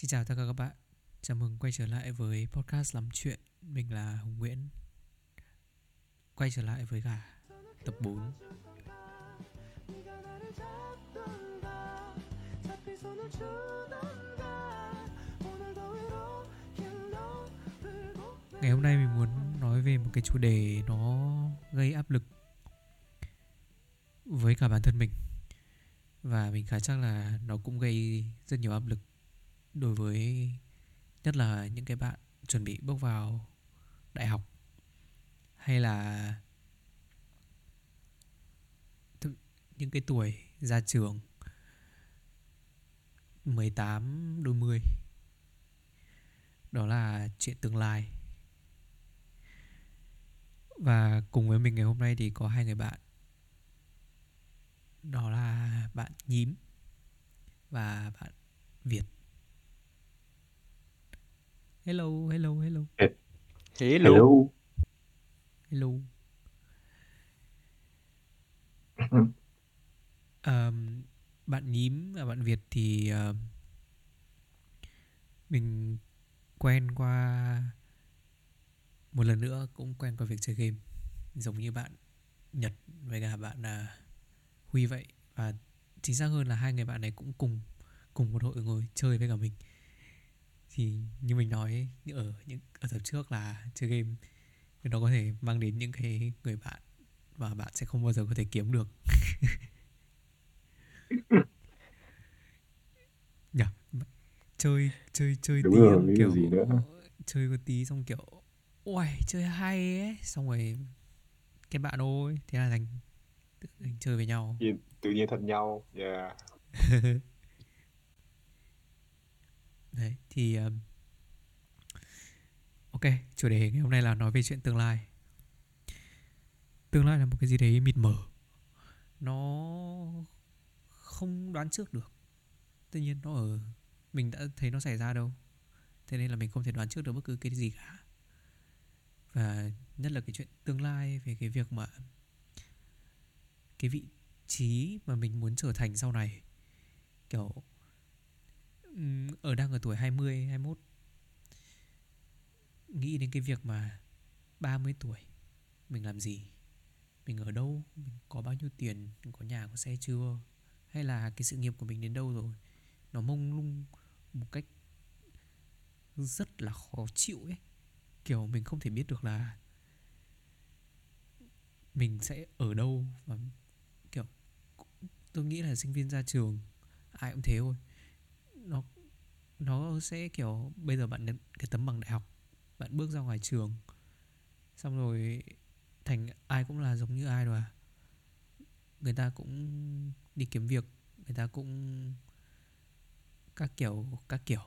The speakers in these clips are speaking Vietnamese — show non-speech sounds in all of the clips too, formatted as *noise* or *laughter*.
Xin chào tất cả các bạn. Chào mừng quay trở lại với podcast Lắm Chuyện. Mình là Hùng Nguyễn. Quay trở lại với cả tập 4 Ngày hôm nay mình muốn nói về một cái chủ đề nó gây áp lực với cả bản thân mình. Và mình khá chắc là nó cũng gây rất nhiều áp lực đối với nhất là những cái bạn chuẩn bị bước vào đại học? Hay là những cái tuổi ra trường 18 đôi mươi, đó là chuyện tương lai. Và cùng với mình ngày hôm nay thì có hai người bạn. Đó là bạn nhím và bạn việt hello hello hello. Hello. Hello. hello. *laughs* Ờm, bạn nhím và bạn việt thì ờm, mình quen qua một lần nữa cũng quen qua việc chơi game. Giống như bạn nhật với cả bạn à, huy vậy. Và chính xác hơn là hai người bạn này cũng cùng cùng một hội ngồi chơi với cả mình thì như mình nói ở những ở tập trước là chơi game nó có thể mang đến những cái người bạn và bạn sẽ không bao giờ có thể kiếm được *laughs* nhỉ chơi chơi chơi Đúng tí rồi, kiểu gì nữa. chơi có tí xong kiểu ui chơi hay ấy xong rồi kết bạn thôi thế là thành thành chơi với nhau Tự nhiên, thân nhau. Yeah. *laughs* đấy thì um, ok chủ đề ngày hôm nay là nói về chuyện tương lai. Tương lai là một cái gì đấy mịt mờ. Nó không đoán trước được. Tuy nhiên nó ở mình đã thấy nó xảy ra đâu. Thế nên là mình không thể đoán trước được bất cứ cái gì cả. Và nhất là cái chuyện tương lai về cái việc mà cái vị trí mà mình muốn trở thành sau này. Kiểu ở đang ở tuổi 20, 21 nghĩ đến cái việc mà 30 tuổi mình làm gì? Mình ở đâu? Mình có bao nhiêu tiền? Mình có nhà có xe chưa? Hay là cái sự nghiệp của mình đến đâu rồi? Nó mông lung một cách rất là khó chịu ấy. Kiểu mình không thể biết được là mình sẽ ở đâu và kiểu tôi nghĩ là sinh viên ra trường ai cũng thế thôi nó nó sẽ, kiểu, bây giờ bạn nhận cái tấm bằng đại học, bạn bước ra ngoài trường, xong rồi thành ai cũng là giống như ai rồi à. Người ta cũng đi kiếm việc, người ta cũng các kiểu các kiểu.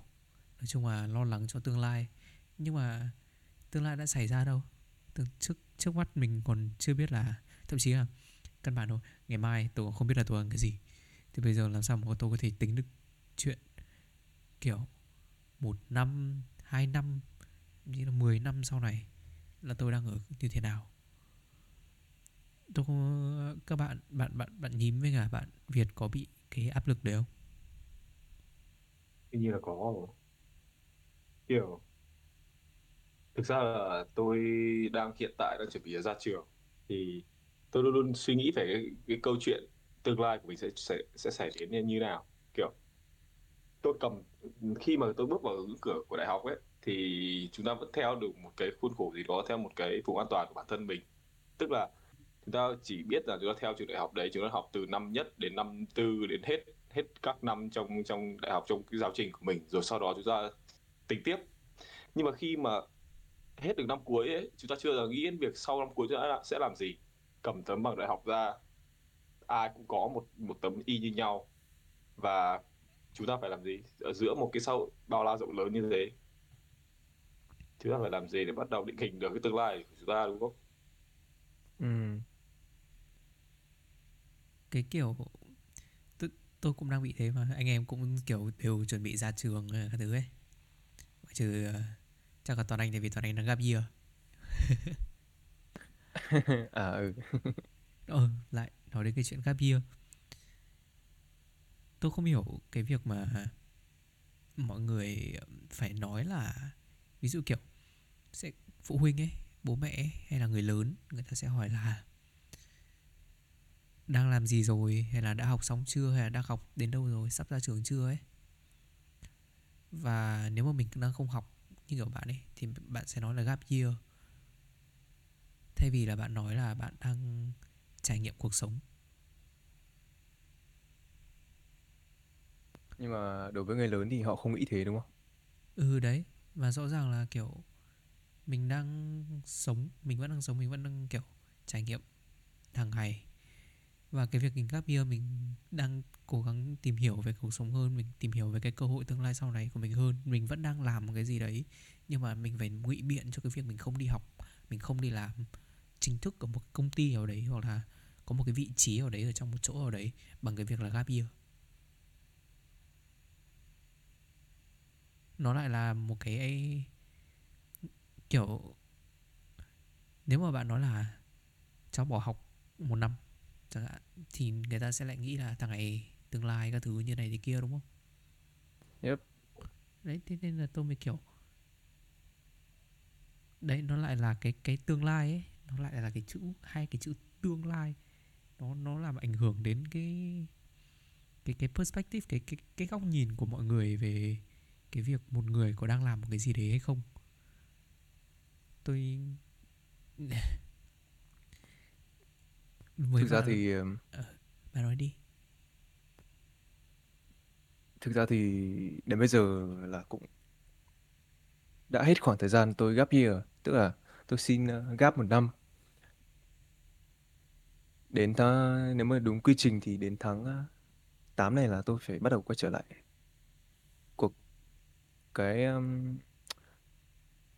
Nói chung là lo lắng cho tương lai. Nhưng mà tương lai đã xảy ra đâu. Từ trước trước mắt mình còn chưa biết là, thậm chí là, căn bản thôi, ngày mai tôi không biết là tôi ăn cái gì. Thì bây giờ làm sao mà tôi có thể tính được chuyện kiểu một năm hai năm như là 10 năm sau này là tôi đang ở như thế nào tôi không, các bạn bạn bạn bạn nhím với cả bạn Việt có bị cái áp lực đấy không Tuy nhiên là có. Kiểu, thực ra là tôi đang hiện tại đang chuẩn bị ra trường. Thì tôi luôn luôn suy nghĩ về cái, cái câu chuyện tương lai của mình sẽ sẽ sẽ xảy đến như như nào. Tôi cầm, khi mà tôi bước vào ngưỡng cửa của đại học ấy, thì chúng ta vẫn theo được một cái khuôn khổ gì đó, theo một cái vùng an toàn của bản thân mình. Tức là chúng ta chỉ biết là chúng ta theo trường đại học đấy chúng ta học từ năm nhất đến năm tư đến hết hết các năm trong trong đại học, trong cái giáo trình của mình, rồi sau đó chúng ta tính tiếp. Nhưng mà khi mà hết được năm cuối ấy, chúng ta chưa là nghĩ đến việc sau năm cuối chúng ta sẽ làm gì. Cầm tấm bằng đại học ra, ai cũng có một một tấm y như nhau. Và chúng ta phải làm gì? Ở giữa một cái xã hội bao la rộng lớn như thế chúng ta phải làm gì để bắt đầu định hình được cái tương lai của chúng ta đúng không? Ừ. cái kiểu tôi, tôi cũng đang bị thế mà anh em cũng kiểu đều chuẩn bị ra trường ờ, các thứ ấy. Ngoại trừ ờ, chắc là toàn anh tại vì toàn anh đang gap year. *laughs* À ừ. ờ lại nói đến cái chuyện gap year tôi không hiểu cái việc mà mọi người phải nói là ví dụ kiểu sẽ phụ huynh ấy bố mẹ ấy, hay là người lớn người ta sẽ hỏi là đang làm gì rồi? Hay là đã học xong chưa? Hay là đang học đến đâu rồi? Sắp ra trường chưa? ấy. Và nếu mà mình đang không học như kiểu bạn ấy thì bạn sẽ nói là gap year. Thay vì là bạn nói là bạn đang trải nghiệm cuộc sống. Nhưng mà đối với người lớn thì họ không nghĩ thế, đúng không? ừ đấy. Và rõ ràng là, kiểu, mình đang sống, mình vẫn đang sống, mình vẫn đang, kiểu, trải nghiệm hàng ngày. Và cái việc mình gap year, mình đang cố gắng tìm hiểu về cuộc sống hơn, mình tìm hiểu về cái cơ hội tương lai sau này của mình hơn. Mình vẫn đang làm một cái gì đấy, nhưng mà mình phải ngụy biện cho cái việc mình không đi học, mình không đi làm chính thức ở một công ty nào đấy, hoặc là có một cái vị trí ở đấy ở trong một chỗ ở đấy bằng cái việc là gap year. Nó lại là một cái kiểu nếu mà bạn nói là cháu bỏ học một năm chẳng hạn thì người ta sẽ lại nghĩ là thằng này tương lai các thứ như này thế kia đúng không? Yep. Đấy thế nên là tôi mới kiểu đấy nó lại là cái cái tương lai ấy nó lại là cái chữ hai cái chữ tương lai nó nó làm ảnh hưởng đến cái cái cái perspective cái cái cái góc nhìn của mọi người về cái việc một người có đang làm một cái gì đấy hay không? Tôi *laughs* mới Thực ra thì ừm, bà nói đi. thực ra thì đến bây giờ là cũng đã hết khoảng thời gian tôi gap year, tức là tôi xin ờ, gap một năm. Đến tháng nếu mà đúng quy trình thì đến tháng ờ, 8 này là tôi phải bắt đầu quay trở lại cái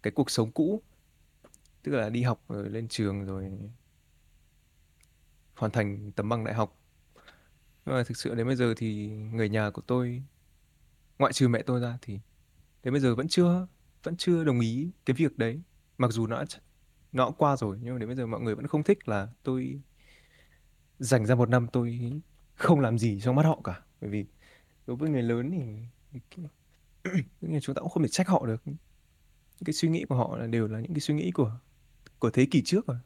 cái cuộc sống cũ, tức là đi học rồi lên trường rồi hoàn thành tấm bằng đại học. Nhưng mà thực sự đến bây giờ thì người nhà của tôi ngoại trừ mẹ tôi ra thì đến bây giờ vẫn chưa vẫn chưa đồng ý cái việc đấy. Mặc dù nó đã- nó cũng qua rồi nhưng mà đến bây giờ mọi người vẫn không thích là tôi dành ra một năm tôi không làm gì trong mắt họ cả. Bởi vì đối với người lớn thì tất nhiên chúng ta cũng không thể trách họ được. Những cái suy nghĩ của họ là đều là những cái suy nghĩ của của thế kỷ trước rồi.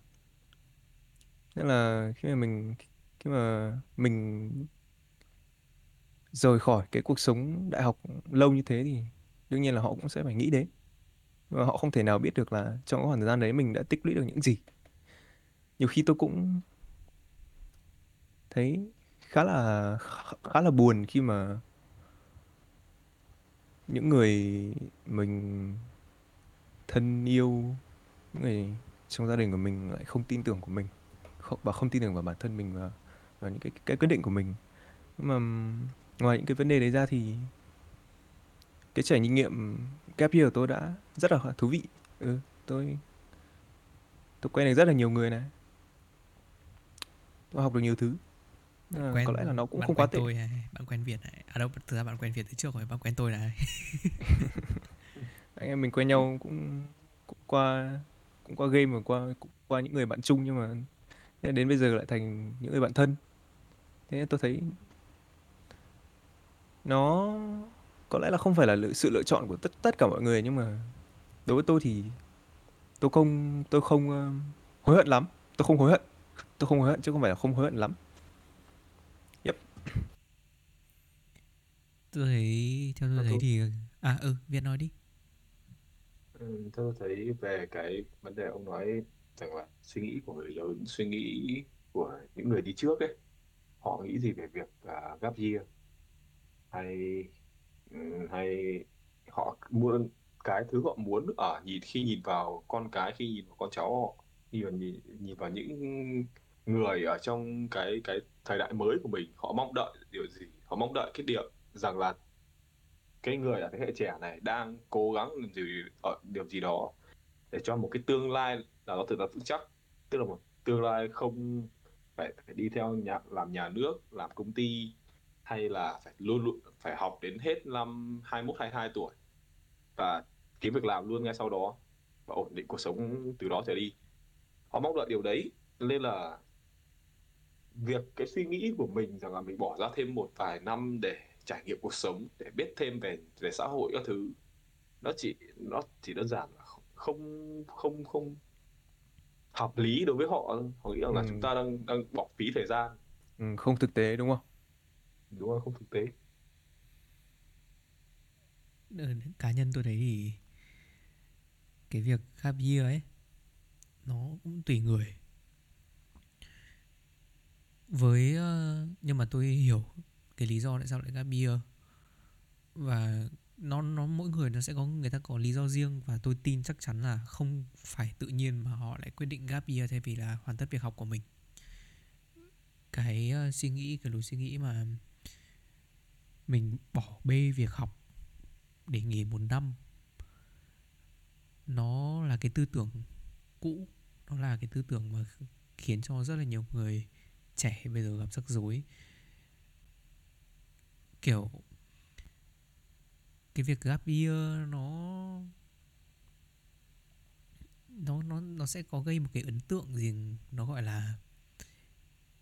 Nên là khi mà mình, khi mà mình rời khỏi cái cuộc sống đại học lâu như thế thì đương nhiên là họ cũng sẽ phải nghĩ đến. Và họ không thể nào biết được là trong khoảng thời gian đấy mình đã tích lũy được những gì. Nhiều khi tôi cũng thấy khá là khá là buồn khi mà những người mình thân yêu những người trong gia đình của mình lại không tin tưởng của mình. Không, và không tin tưởng vào bản thân mình và, và những cái cái quyết định của mình. Nhưng mà ngoài những cái vấn đề đấy ra thì cái trải nghiệm gap year của tôi đã rất là thú vị. Ừ, tôi tôi quen được rất là nhiều người này. Tôi học được nhiều thứ. Nên là có lẽ là nó cũng không quá quen tệ tôi này, bạn quen Việt này. À đâu, thực ra bạn quen Việt từ trước rồi, bạn quen tôi này. *laughs* anh em mình quen nhau cũng cũng qua cũng qua game và qua cũng qua những người bạn chung nhưng mà đến bây giờ lại thành những người bạn thân thế tôi thấy nó có lẽ là không phải là sự lựa chọn của tất tất cả mọi người nhưng mà đối với tôi thì tôi không tôi không ờ, hối hận lắm tôi không hối hận tôi không hối hận chứ không phải là không hối hận lắm Tôi thấy theo tôi Theo thấy thì à ừ, Việt nói đi. Ừ, theo tôi thấy về cái vấn đề ông nói rằng là suy nghĩ của người lớn, suy nghĩ của những người đi trước ấy, họ nghĩ gì về việc uh, gap year hay ừ, hay họ muốn cái thứ họ muốn ở nhìn khi nhìn vào con cái khi nhìn vào con cháu họ khi mà nhìn nhìn vào những người ở trong cái cái thời đại mới của mình, họ mong đợi điều gì? Họ mong đợi cái điều rằng là cái người ở thế hệ trẻ này đang cố gắng làm gì, ở điều gì đó để cho một cái tương lai là nó thực là vững chắc. Tức là một tương lai không phải phải đi theo nhà, làm nhà nước, làm công ty, hay là phải luôn luôn phải học đến hết năm 21 22 tuổi và kiếm việc làm luôn ngay sau đó và ổn định cuộc sống từ đó trở đi. Họ mong đợi điều đấy, nên là việc cái suy nghĩ của mình rằng là mình bỏ ra thêm một vài năm để trải nghiệm cuộc sống để biết thêm về về xã hội các thứ nó chỉ nó chỉ đơn giản là không không không hợp lý đối với họ họ nghĩ rằng là Ừ. chúng ta đang đang bỏ phí thời gian. Ừ, không thực tế đúng không? Đúng không không thực tế. Ờ, cá nhân tôi thấy thì cái việc gap year ấy nó cũng tùy người với ờ, nhưng mà tôi hiểu cái lý do tại sao lại gap year và nó nó mỗi người nó sẽ có người ta có lý do riêng và tôi tin chắc chắn là không phải tự nhiên mà họ lại quyết định gap year thay vì là hoàn tất việc học của mình. Cái uh, suy nghĩ cái lối suy nghĩ mà mình bỏ bê việc học để nghỉ một năm nó là cái tư tưởng cũ. Nó là cái tư tưởng mà khiến cho rất là nhiều người trẻ bây giờ gặp rắc rối. Kiểu, cái việc gap year nó nó nó nó sẽ có gây một cái ấn tượng gì, nó gọi là,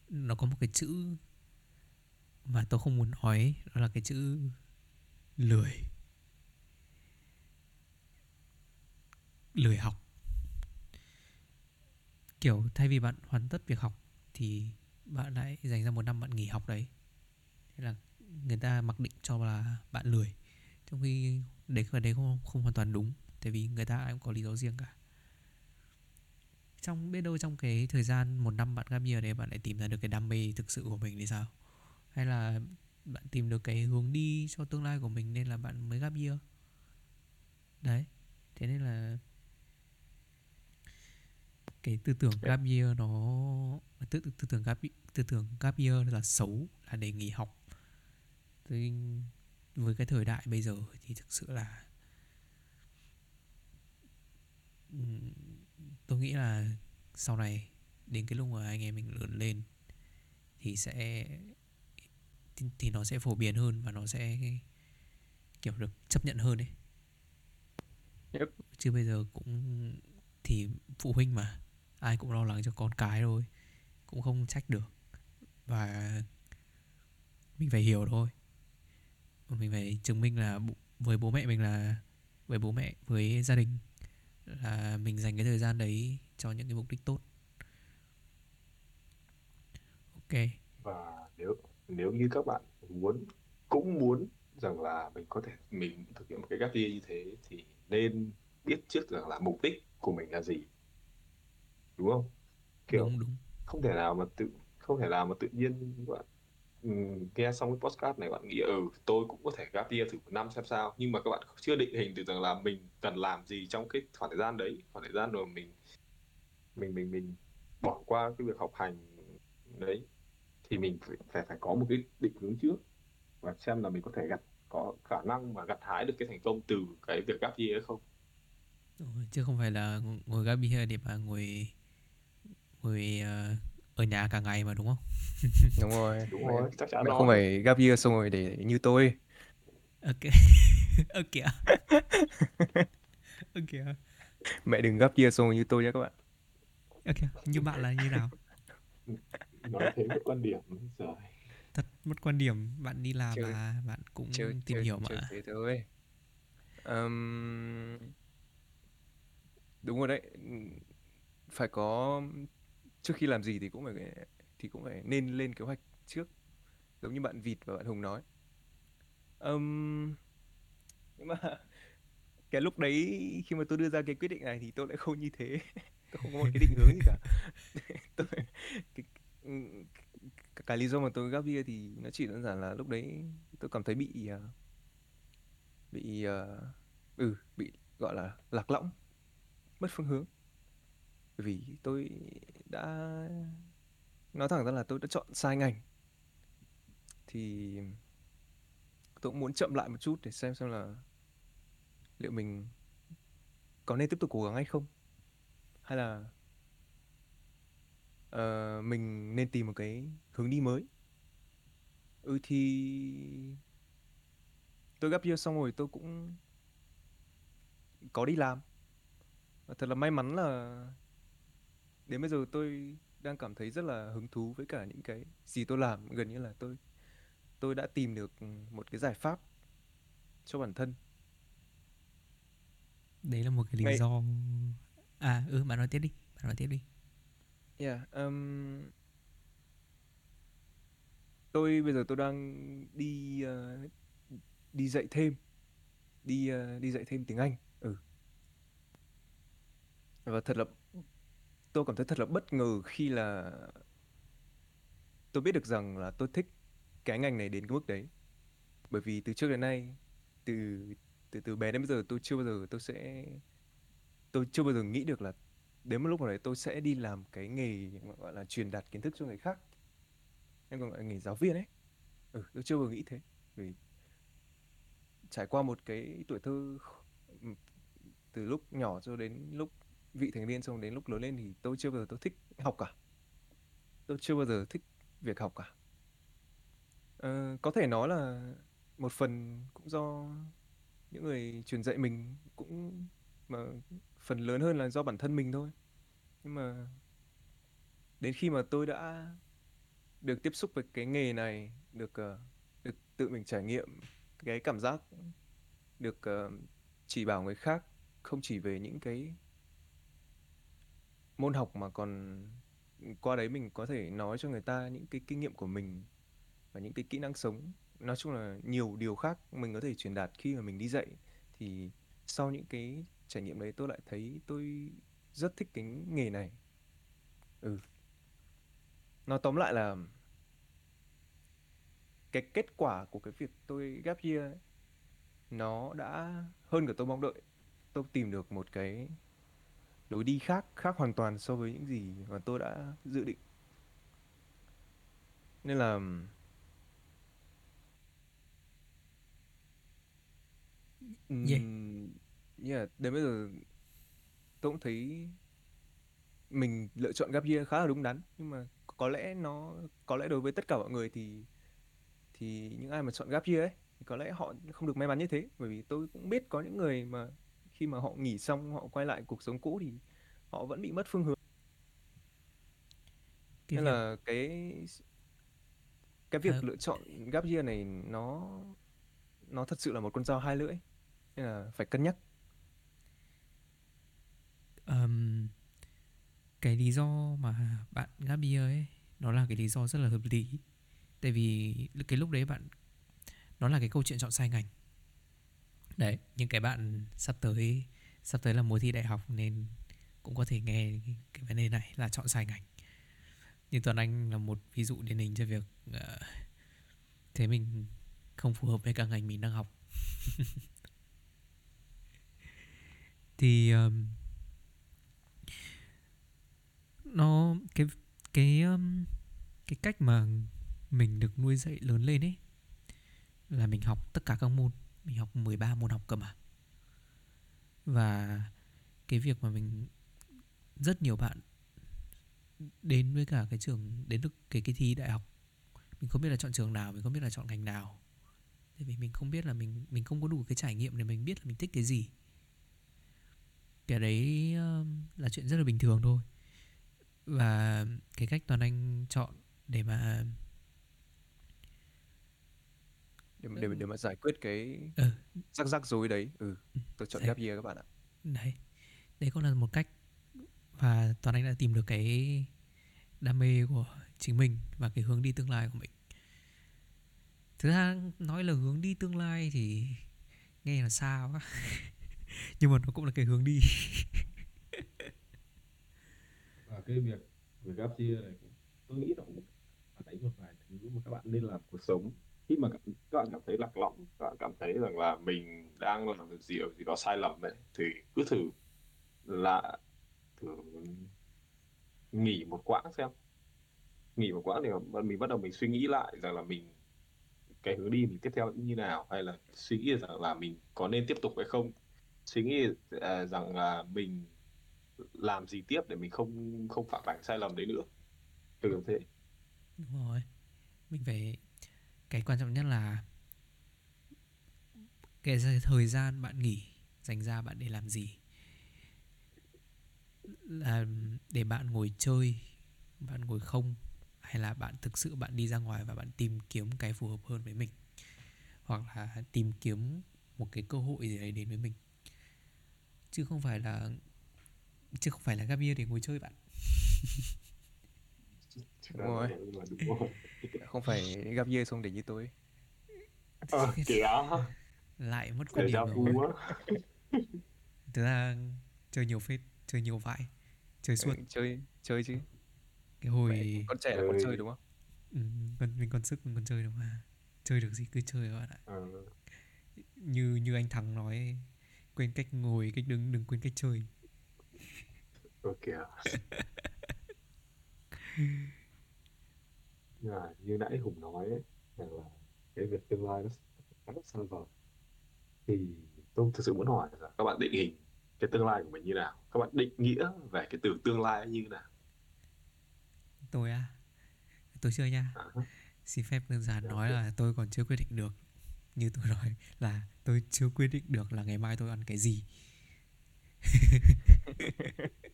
nó có một cái chữ mà tôi không muốn nói, đó là cái chữ lười. Lười học. Kiểu thay vì bạn hoàn tất việc học thì bạn lại dành ra một năm bạn nghỉ học đấy. Thế là người ta mặc định cho là bạn lười. Trong khi đấy và đấy không không hoàn toàn đúng, tại vì người ta ai cũng có lý do riêng cả. Trong, biết đâu trong cái thời gian một năm bạn gap year đấy bạn lại tìm ra được cái đam mê thực sự của mình thì sao? Hay là bạn tìm được cái hướng đi cho tương lai của mình nên là bạn mới gap year đấy, thế nên là cái tư tưởng gap year nó tư, tư tưởng gap tư tưởng gap year là xấu là để nghỉ học. Thế với cái thời đại bây giờ thì thực sự là tôi nghĩ là sau này đến cái lúc mà anh em mình lớn lên thì sẽ thì, thì nó sẽ phổ biến hơn và nó sẽ kiểu được chấp nhận hơn đấy Yep. chứ bây giờ cũng thì phụ huynh mà ai cũng lo lắng cho con cái thôi, cũng không trách được. Và mình phải hiểu thôi. Mình phải chứng minh là với bố mẹ mình là, với bố mẹ, với gia đình là mình dành cái thời gian đấy cho những cái mục đích tốt. Ok. Và nếu nếu như các bạn muốn, cũng muốn rằng là mình có thể, mình thực hiện một cái gap year như thế thì nên biết trước rằng là mục đích của mình là gì đúng không? Kiểu đúng đúng. không thể nào mà tự không thể nào mà tự nhiên các bạn ừm, nghe xong cái podcast này bạn nghĩ ừ tôi cũng có thể gap year thử một năm xem sao. Nhưng mà các bạn chưa định hình được rằng là mình cần làm gì trong cái khoảng thời gian đấy khoảng thời gian rồi mình mình mình mình bỏ qua cái việc học hành đấy thì mình phải phải, phải có một cái định hướng trước và xem là mình có thể gặt có khả năng mà gặt hái được cái thành công từ cái việc gap year hay không. Chứ không phải là ngồi gap year để mà ngồi ngồi ờ, ở nhà cả ngày mà đúng không? *laughs* Đúng rồi. Đúng rồi chắc chắn không phải gap year xong rồi để như tôi. Ok. *laughs* Ok *laughs* ok mẹ đừng gap year xong rồi như tôi nhé các bạn. Ok như bạn là như nào? Nói thế một quan điểm. Rồi. Thật mất quan điểm bạn đi làm Chơi- mà bạn cũng chơi tìm chơi hiểu chơi mà thế thôi. Ừm, đúng rồi đấy. Phải có trước khi làm gì thì cũng phải thì cũng phải nên lên kế hoạch trước. Giống như bạn Vịt và bạn Hùng nói. Um, nhưng mà *laughs* cái lúc đấy khi mà tôi đưa ra cái quyết định này thì tôi lại không như thế. *laughs* Tôi không có một cái định hướng gì cả. *laughs* Tôi cái, cái, cái lý do mà tôi gap bia thì nó chỉ đơn giản là lúc đấy tôi cảm thấy bị à, bị uh, ừ bị gọi là lạc lõng mất phương hướng bởi vì tôi đã nói thẳng ra là tôi đã chọn sai ngành. Thì tôi cũng muốn chậm lại một chút để xem xem là liệu mình có nên tiếp tục cố gắng hay không. Hay là uh, mình nên tìm một cái hướng đi mới. Ừ thì tôi gấp year xong rồi tôi cũng có đi làm. Và thật là may mắn là đến bây giờ tôi đang cảm thấy rất là hứng thú với cả những cái gì tôi làm. Gần như là tôi tôi đã tìm được một cái giải pháp cho bản thân. Đấy là một cái lý ngay do à ừ bạn nói tiếp đi bạn nói tiếp đi. Yeah, um, tôi bây giờ tôi đang đi ờ, đi dạy thêm đi ờ, đi dạy thêm tiếng Anh ừ. Và thật là tôi cảm thấy thật là bất ngờ khi là tôi biết được rằng là tôi thích cái ngành này đến cái mức đấy. Bởi vì từ trước đến nay, từ từ từ bé đến bây giờ tôi chưa bao giờ tôi sẽ, tôi chưa bao giờ nghĩ được là đến một lúc nào đấy tôi sẽ đi làm cái nghề, gọi là, truyền đạt kiến thức cho người khác. Em còn gọi là nghề giáo viên ấy. Ừ tôi chưa bao giờ nghĩ thế. Vì trải qua một cái tuổi thơ ừ, từ lúc nhỏ cho đến lúc vị thành niên xong đến lúc lớn lên thì tôi chưa bao giờ tôi thích học cả. Tôi chưa bao giờ thích việc học cả. Ờ, có thể nói là một phần cũng do những người truyền dạy mình cũng mà phần lớn hơn là do bản thân mình thôi. Nhưng mà đến khi mà tôi đã được tiếp xúc với cái nghề này được ờ, được tự mình trải nghiệm cái cảm giác được ờ, chỉ bảo người khác không chỉ về những cái môn học mà còn qua đấy mình có thể nói cho người ta những cái kinh nghiệm của mình và những cái kỹ năng sống. Nói chung là nhiều điều khác mình có thể truyền đạt khi mà mình đi dạy. Thì sau những cái trải nghiệm đấy tôi lại thấy tôi rất thích cái nghề này. Ừ. Nói tóm lại là cái kết quả của cái việc tôi gap year ấy, nó đã hơn cả tôi mong đợi. Tôi tìm được một cái lối đi khác khác hoàn toàn so với những gì mà tôi đã dự định. Nên là ừm, yeah, đến bây giờ tôi cũng thấy mình lựa chọn gap year khá là đúng đắn. Nhưng mà có lẽ nó có lẽ đối với tất cả mọi người thì thì những ai mà chọn gap year ấy thì có lẽ họ không được may mắn như thế. Bởi vì tôi cũng biết có những người mà khi mà họ nghỉ xong họ quay lại cuộc sống cũ thì họ vẫn bị mất phương hướng. Cái nên việc là cái cái ờ, việc lựa chọn gap year này nó nó thật sự là một con dao hai lưỡi nên là phải cân nhắc. Ờm, cái lý do mà bạn gap year ấy nó là cái lý do rất là hợp lý. Tại vì cái lúc đấy bạn nó là cái câu chuyện chọn sai ngành đấy những cái bạn sắp tới sắp tới là mùa thi đại học nên cũng có thể nghe cái, vấn đề này là chọn sai ngành. Nhưng Tuấn Anh là một ví dụ điển hình cho việc uh, thế mình không phù hợp với cả ngành mình đang học. *laughs* Thì um, nó cái cái um, cái cách mà mình được nuôi dạy lớn lên ấy là mình học tất cả các môn mình học 13 môn học cơ mà. Và cái việc mà mình, rất nhiều bạn đến với cả cái trường, đến được cái cái thi đại học, mình không biết là chọn trường nào, mình không biết là chọn ngành nào. Tại vì mình không biết là mình mình không có đủ cái trải nghiệm để mình biết là mình thích cái gì. Cái đấy là chuyện rất là bình thường thôi. Và cái cách toàn anh chọn để mà để mà- để mà- để mà giải quyết cái ờ rắc rắc rối đấy. Ừ tôi chọn đấy, gap year các bạn ạ. Đấy. Đấy cũng là một cách và toàn anh đã tìm được cái đam mê của chính mình và cái hướng đi tương lai của mình. Thực ra nói là hướng đi tương lai thì nghe là xa quá. *laughs* Nhưng mà nó cũng là cái hướng đi. Và cái việc việc gap year này tôi nghĩ nó cũng phản ánh một vài thứ mà các bạn nên làm cuộc sống khi mà các các bạn cảm thấy lạc lõng, các bạn cảm thấy rằng là mình đang làm việc gì ở gì đó sai lầm ấy, thì cứ thử là thử nghỉ một quãng xem. Nghỉ một quãng thì mình bắt đầu mình suy nghĩ lại rằng là mình, cái hướng đi mình tiếp theo như nào, hay là suy nghĩ rằng là mình có nên tiếp tục hay không. Suy nghĩ à, rằng là mình làm gì tiếp để mình không không phạm phải sai lầm đấy nữa. Từ thế. Đúng rồi. Mình phải cái quan trọng nhất là cái thời gian bạn nghỉ dành ra bạn để làm gì. Là để bạn ngồi chơi, bạn ngồi không, hay là bạn thực sự bạn đi ra ngoài và bạn tìm kiếm cái phù hợp hơn với mình. Hoặc là tìm kiếm một cái cơ hội gì đấy đến với mình. Chứ không phải là chứ không phải là gap year để ngồi chơi bạn. *laughs* đúng rồi. đúng rồi. Không phải gặp year xong để như tôi. Ờ, *laughs* kìa. Lại mất quan điểm rồi. *laughs* thực ra chơi nhiều phết chơi nhiều vãi chơi suốt. Ừ, chơi chơi chứ. Cái hồi con trẻ là con chơi đúng không? Ừ, con mình còn sức mình còn chơi được mà. Chơi được gì cứ chơi các bạn ạ. Ờ, như như anh thắng nói quên cách ngồi cách đứng đừng quên cách chơi. Ờ *laughs* mà như nãy Hùng nói ấy, rằng là cái việc tương lai nó khá là xa vời. Thì tôi thực sự muốn hỏi là các bạn định hình cái tương lai của mình như nào? Các bạn định nghĩa về cái từ tương lai như nào? Tôi á? Tôi chưa nha. À, xin phép đơn giản dạ, nói là tôi còn chưa quyết định được như tôi nói *laughs* là tôi chưa quyết định được là ngày mai tôi ăn cái gì *laughs*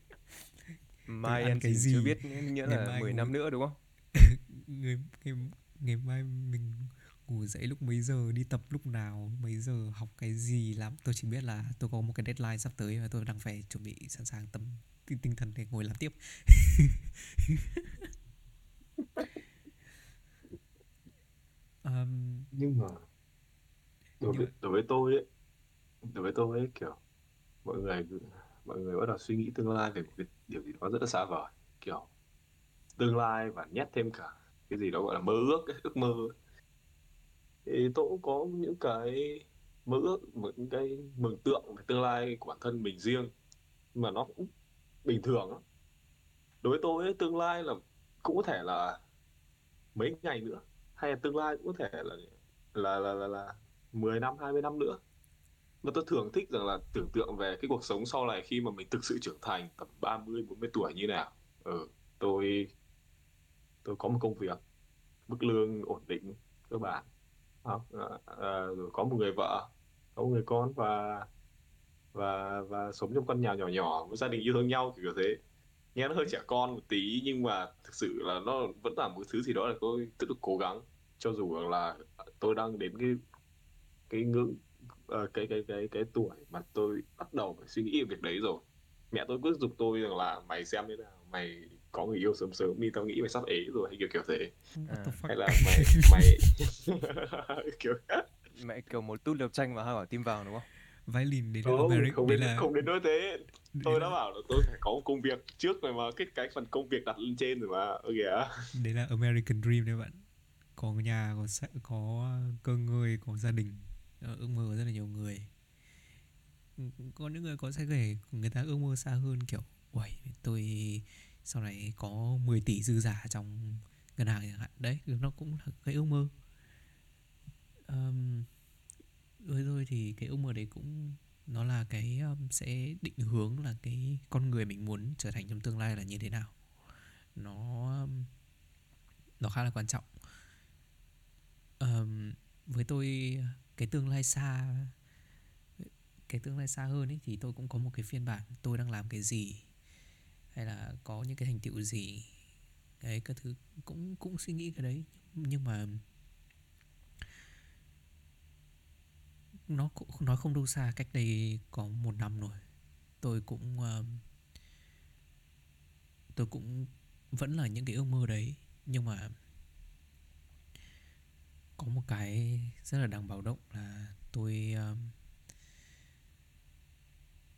mai ăn ăn cái gì chưa biết nghĩa Ngày là mai 10 ngủ- năm nữa đúng không? *laughs* Ngày, ngày, ngày mai mình ngủ dậy lúc mấy giờ đi tập lúc nào mấy giờ học cái gì làm? Tôi chỉ biết là tôi có một cái deadline sắp tới và tôi đang phải chuẩn bị sẵn sàng tâm tinh, tinh thần để ngồi làm tiếp. *laughs* Um, nhưng mà đối với đối với tôi ấy đối với tôi ấy kiểu mọi người mọi người bắt đầu suy nghĩ tương lai về một cái điều gì đó rất là xa vời kiểu tương lai và nhét thêm cả cái gì đó gọi là mơ ước cái ước mơ thì tôi cũng có những cái mơ ước những cái mường tượng về tương lai của bản thân mình riêng mà nó cũng bình thường lắm. đối với tôi ấy, tương lai là cũng có thể là mấy ngày nữa hay là tương lai cũng có thể là là là là, là 10 năm 20 năm nữa mà tôi thường thích rằng là tưởng tượng về cái cuộc sống sau này khi mà mình thực sự trưởng thành tầm 30 40 tuổi như nào. Ừ, tôi tôi có một công việc mức lương ổn định cơ bản. À, à, rồi có một người vợ có một người con và và và sống trong căn nhà nhỏ nhỏ với gia đình yêu thương nhau kiểu thế. Nghe nó hơi trẻ con một tí nhưng mà thực sự là nó vẫn là một thứ gì đó là tôi tiếp tục cố gắng. Cho dù là tôi đang đến cái cái ngưỡng ờ, cái cái cái cái tuổi mà tôi bắt đầu phải suy nghĩ về việc đấy rồi. Mẹ tôi cứ giục tôi rằng là mày xem thế nào mày có người yêu sớm sớm đi tao nghĩ mày sắp ế rồi hay kiểu kiểu thế. À. hay là mày mày *laughs* kiểu *laughs* mẹ kiểu một tút liệp tranh và hai quả tim vào đúng không? Violin đấy là không American không đến là không đến nỗi thế. tôi là- đã bảo là tôi phải có một công việc trước rồi mà cái cái phần công việc đặt lên trên rồi mà ơ kìa. Đấy là American Dream đấy bạn. Có nhà có có cơ ngơi có gia đình Ờ, ước mơ của rất là nhiều người. Có những người có sẽ kể người ta ước mơ xa hơn kiểu uầy tôi sau này có 10 tỷ dư giả trong ngân hàng chẳng hạn. Đấy nó cũng là cái ước mơ. Um, với tôi thì cái ước mơ đấy cũng nó là cái um, sẽ định hướng là cái con người mình muốn trở thành trong tương lai là như thế nào. Nó um, nó khá là quan trọng. Um, với tôi cái tương lai xa, cái tương lai xa hơn ấy thì tôi cũng có một cái phiên bản, tôi đang làm cái gì, hay là có những cái thành tựu gì. Cái các thứ, cũng cũng suy nghĩ cái đấy. Nhưng mà nó cũng, nói không đâu xa, cách đây có một năm rồi. Tôi cũng ờ, tôi cũng vẫn là những cái ước mơ đấy. Nhưng mà có một cái rất là đáng báo động là tôi um,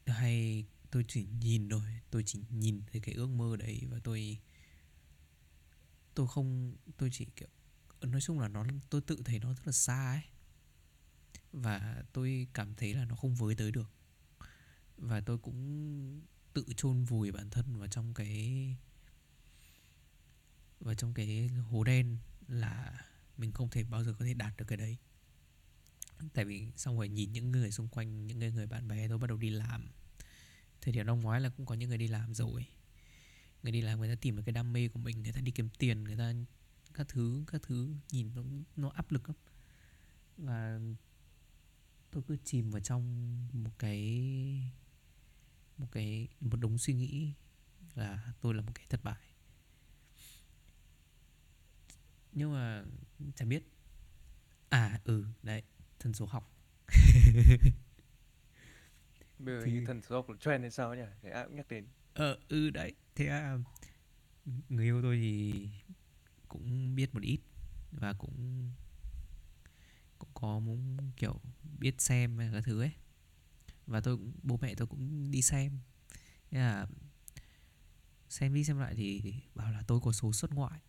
hay tôi chỉ nhìn thôi tôi chỉ nhìn thấy cái ước mơ đấy và tôi tôi không tôi chỉ kiểu nói chung là nó tôi tự thấy nó rất là xa ấy. Và tôi cảm thấy là nó không với tới được. Và tôi cũng tự chôn vùi bản thân vào trong cái vào trong cái hố đen là mình không thể bao giờ có thể đạt được cái đấy. Tại vì xong rồi nhìn những người xung quanh những người, người bạn bè tôi bắt đầu đi làm. Thời điểm năm ngoái là cũng có những người đi làm rồi. Người đi làm người ta tìm được cái đam mê của mình người ta đi kiếm tiền người ta các thứ các thứ nhìn nó nó áp lực lắm. Và tôi cứ chìm vào trong một cái một cái một đống suy nghĩ là tôi là một cái thất bại nhưng mà chả biết. À ừ đấy thần số học. *laughs* Bây giờ Thì- thần số học là trend hay sao nhỉ? Để ai cũng nhắc đến. Ờ ừ đấy. Thế à, người yêu tôi thì cũng biết một ít và cũng cũng có muốn kiểu biết xem các thứ ấy. Và tôi cũng, bố mẹ tôi cũng đi xem. Thế là xem đi xem lại thì bảo là tôi có số xuất ngoại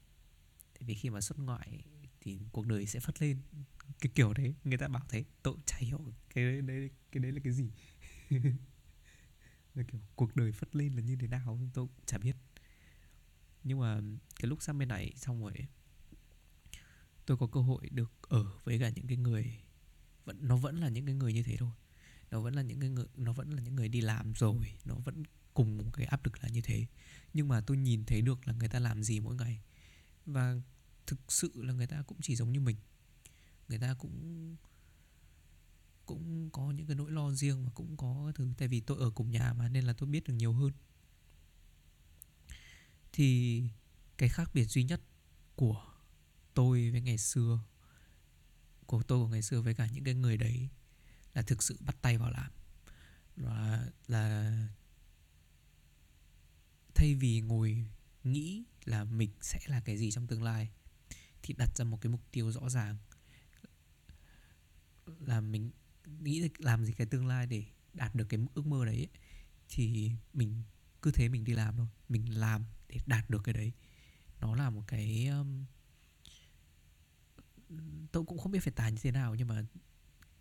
vì khi mà xuất ngoại thì cuộc đời sẽ phất lên. Cái kiểu đấy người ta bảo thế. Tôi chả hiểu cái đấy, đấy cái đấy là cái gì. *laughs* Là kiểu cuộc đời phất lên là như thế nào tôi cũng chả biết. Nhưng mà cái lúc sang bên này xong rồi tôi có cơ hội được ở với cả những cái người vẫn nó vẫn là những cái người như thế thôi. Nó vẫn là những cái người nó vẫn là những người đi làm rồi nó vẫn cùng một cái áp lực là như thế. Nhưng mà tôi nhìn thấy được là người ta làm gì mỗi ngày. Và thực sự là người ta cũng chỉ giống như mình. Người ta cũng cũng có những cái nỗi lo riêng và cũng có thứ. Tại vì tôi ở cùng nhà mà, nên là tôi biết được nhiều hơn. Thì cái khác biệt duy nhất của tôi với ngày xưa, của tôi của ngày xưa với cả những cái người đấy là thực sự bắt tay vào làm. Là là thay vì ngồi nghĩ là mình sẽ là cái gì trong tương lai thì đặt ra một cái mục tiêu rõ ràng. Là mình nghĩ làm gì cái tương lai để đạt được cái ước mơ đấy ấy, thì mình cứ thế mình đi làm thôi. Mình làm để đạt được cái đấy. Nó là một cái um, tôi cũng không biết phải tàn như thế nào nhưng mà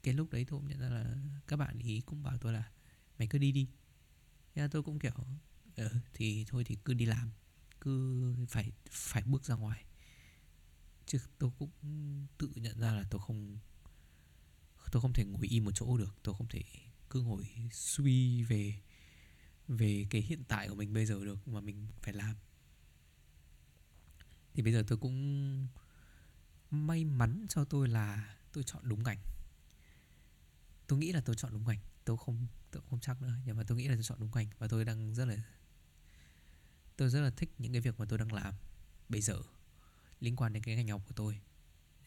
cái lúc đấy tôi cũng nhận ra là các bạn ý cũng bảo tôi là mày cứ đi đi. Thế tôi cũng kiểu ừ, thì thôi thì cứ đi làm cứ phải phải bước ra ngoài chứ tôi cũng tự nhận ra là tôi không tôi không thể ngồi im một chỗ được. Tôi không thể cứ ngồi suy về về cái hiện tại của mình bây giờ được mà mình phải làm. Thì bây giờ tôi cũng may mắn cho tôi là tôi chọn đúng ngành. Tôi nghĩ là tôi chọn đúng ngành. Tôi không tôi không chắc nữa. Nhưng mà tôi nghĩ là tôi chọn đúng ngành và tôi đang rất là, tôi rất là thích những cái việc mà tôi đang làm bây giờ liên quan đến cái ngành học của tôi.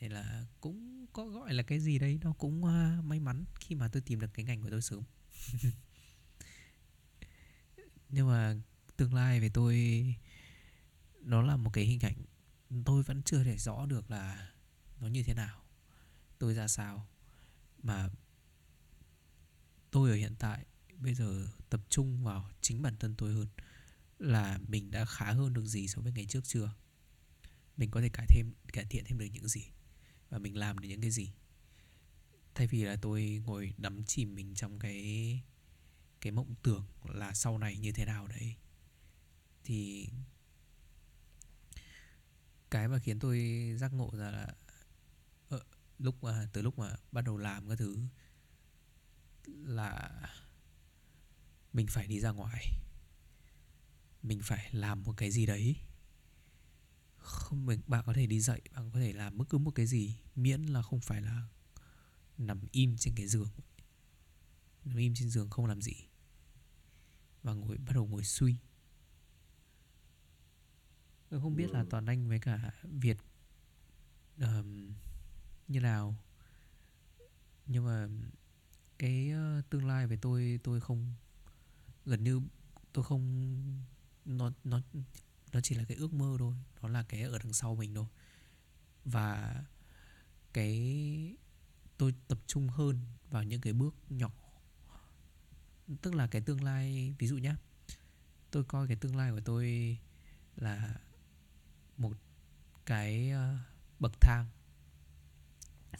Nên là cũng có gọi là cái gì đấy nó cũng uh, may mắn khi mà tôi tìm được cái ngành của tôi sớm. *laughs* Nhưng mà tương lai về tôi nó là một cái hình ảnh tôi vẫn chưa thể rõ được là nó như thế nào tôi ra sao. Mà tôi ở hiện tại bây giờ tập trung vào chính bản thân tôi hơn là mình đã khá hơn được gì so với ngày trước chưa? Mình có thể cải thêm, cải thiện thêm được những gì và mình làm được những cái gì. Thay vì là tôi ngồi đắm chìm mình trong cái cái mộng tưởng là sau này như thế nào đấy, thì cái mà khiến tôi giác ngộ ra là ở lúc mà, từ lúc mà bắt đầu làm cái thứ là mình phải đi ra ngoài. Mình phải làm một cái gì đấy không mình bạn có thể đi dậy bạn có thể làm bất cứ một cái gì miễn là không phải là nằm im trên cái giường. Nằm im trên giường không làm gì và ngồi bắt đầu ngồi suy. Tôi không biết là Ừ. toàn anh với cả việt ờm, như nào. Nhưng mà cái tương lai về tôi tôi không gần như tôi không nó nó nó chỉ là cái ước mơ thôi, nó là cái ở đằng sau mình thôi. Và cái tôi tập trung hơn vào những cái bước nhỏ. Tức là cái tương lai, ví dụ nhé tôi coi cái tương lai của tôi là một cái ờ, bậc thang.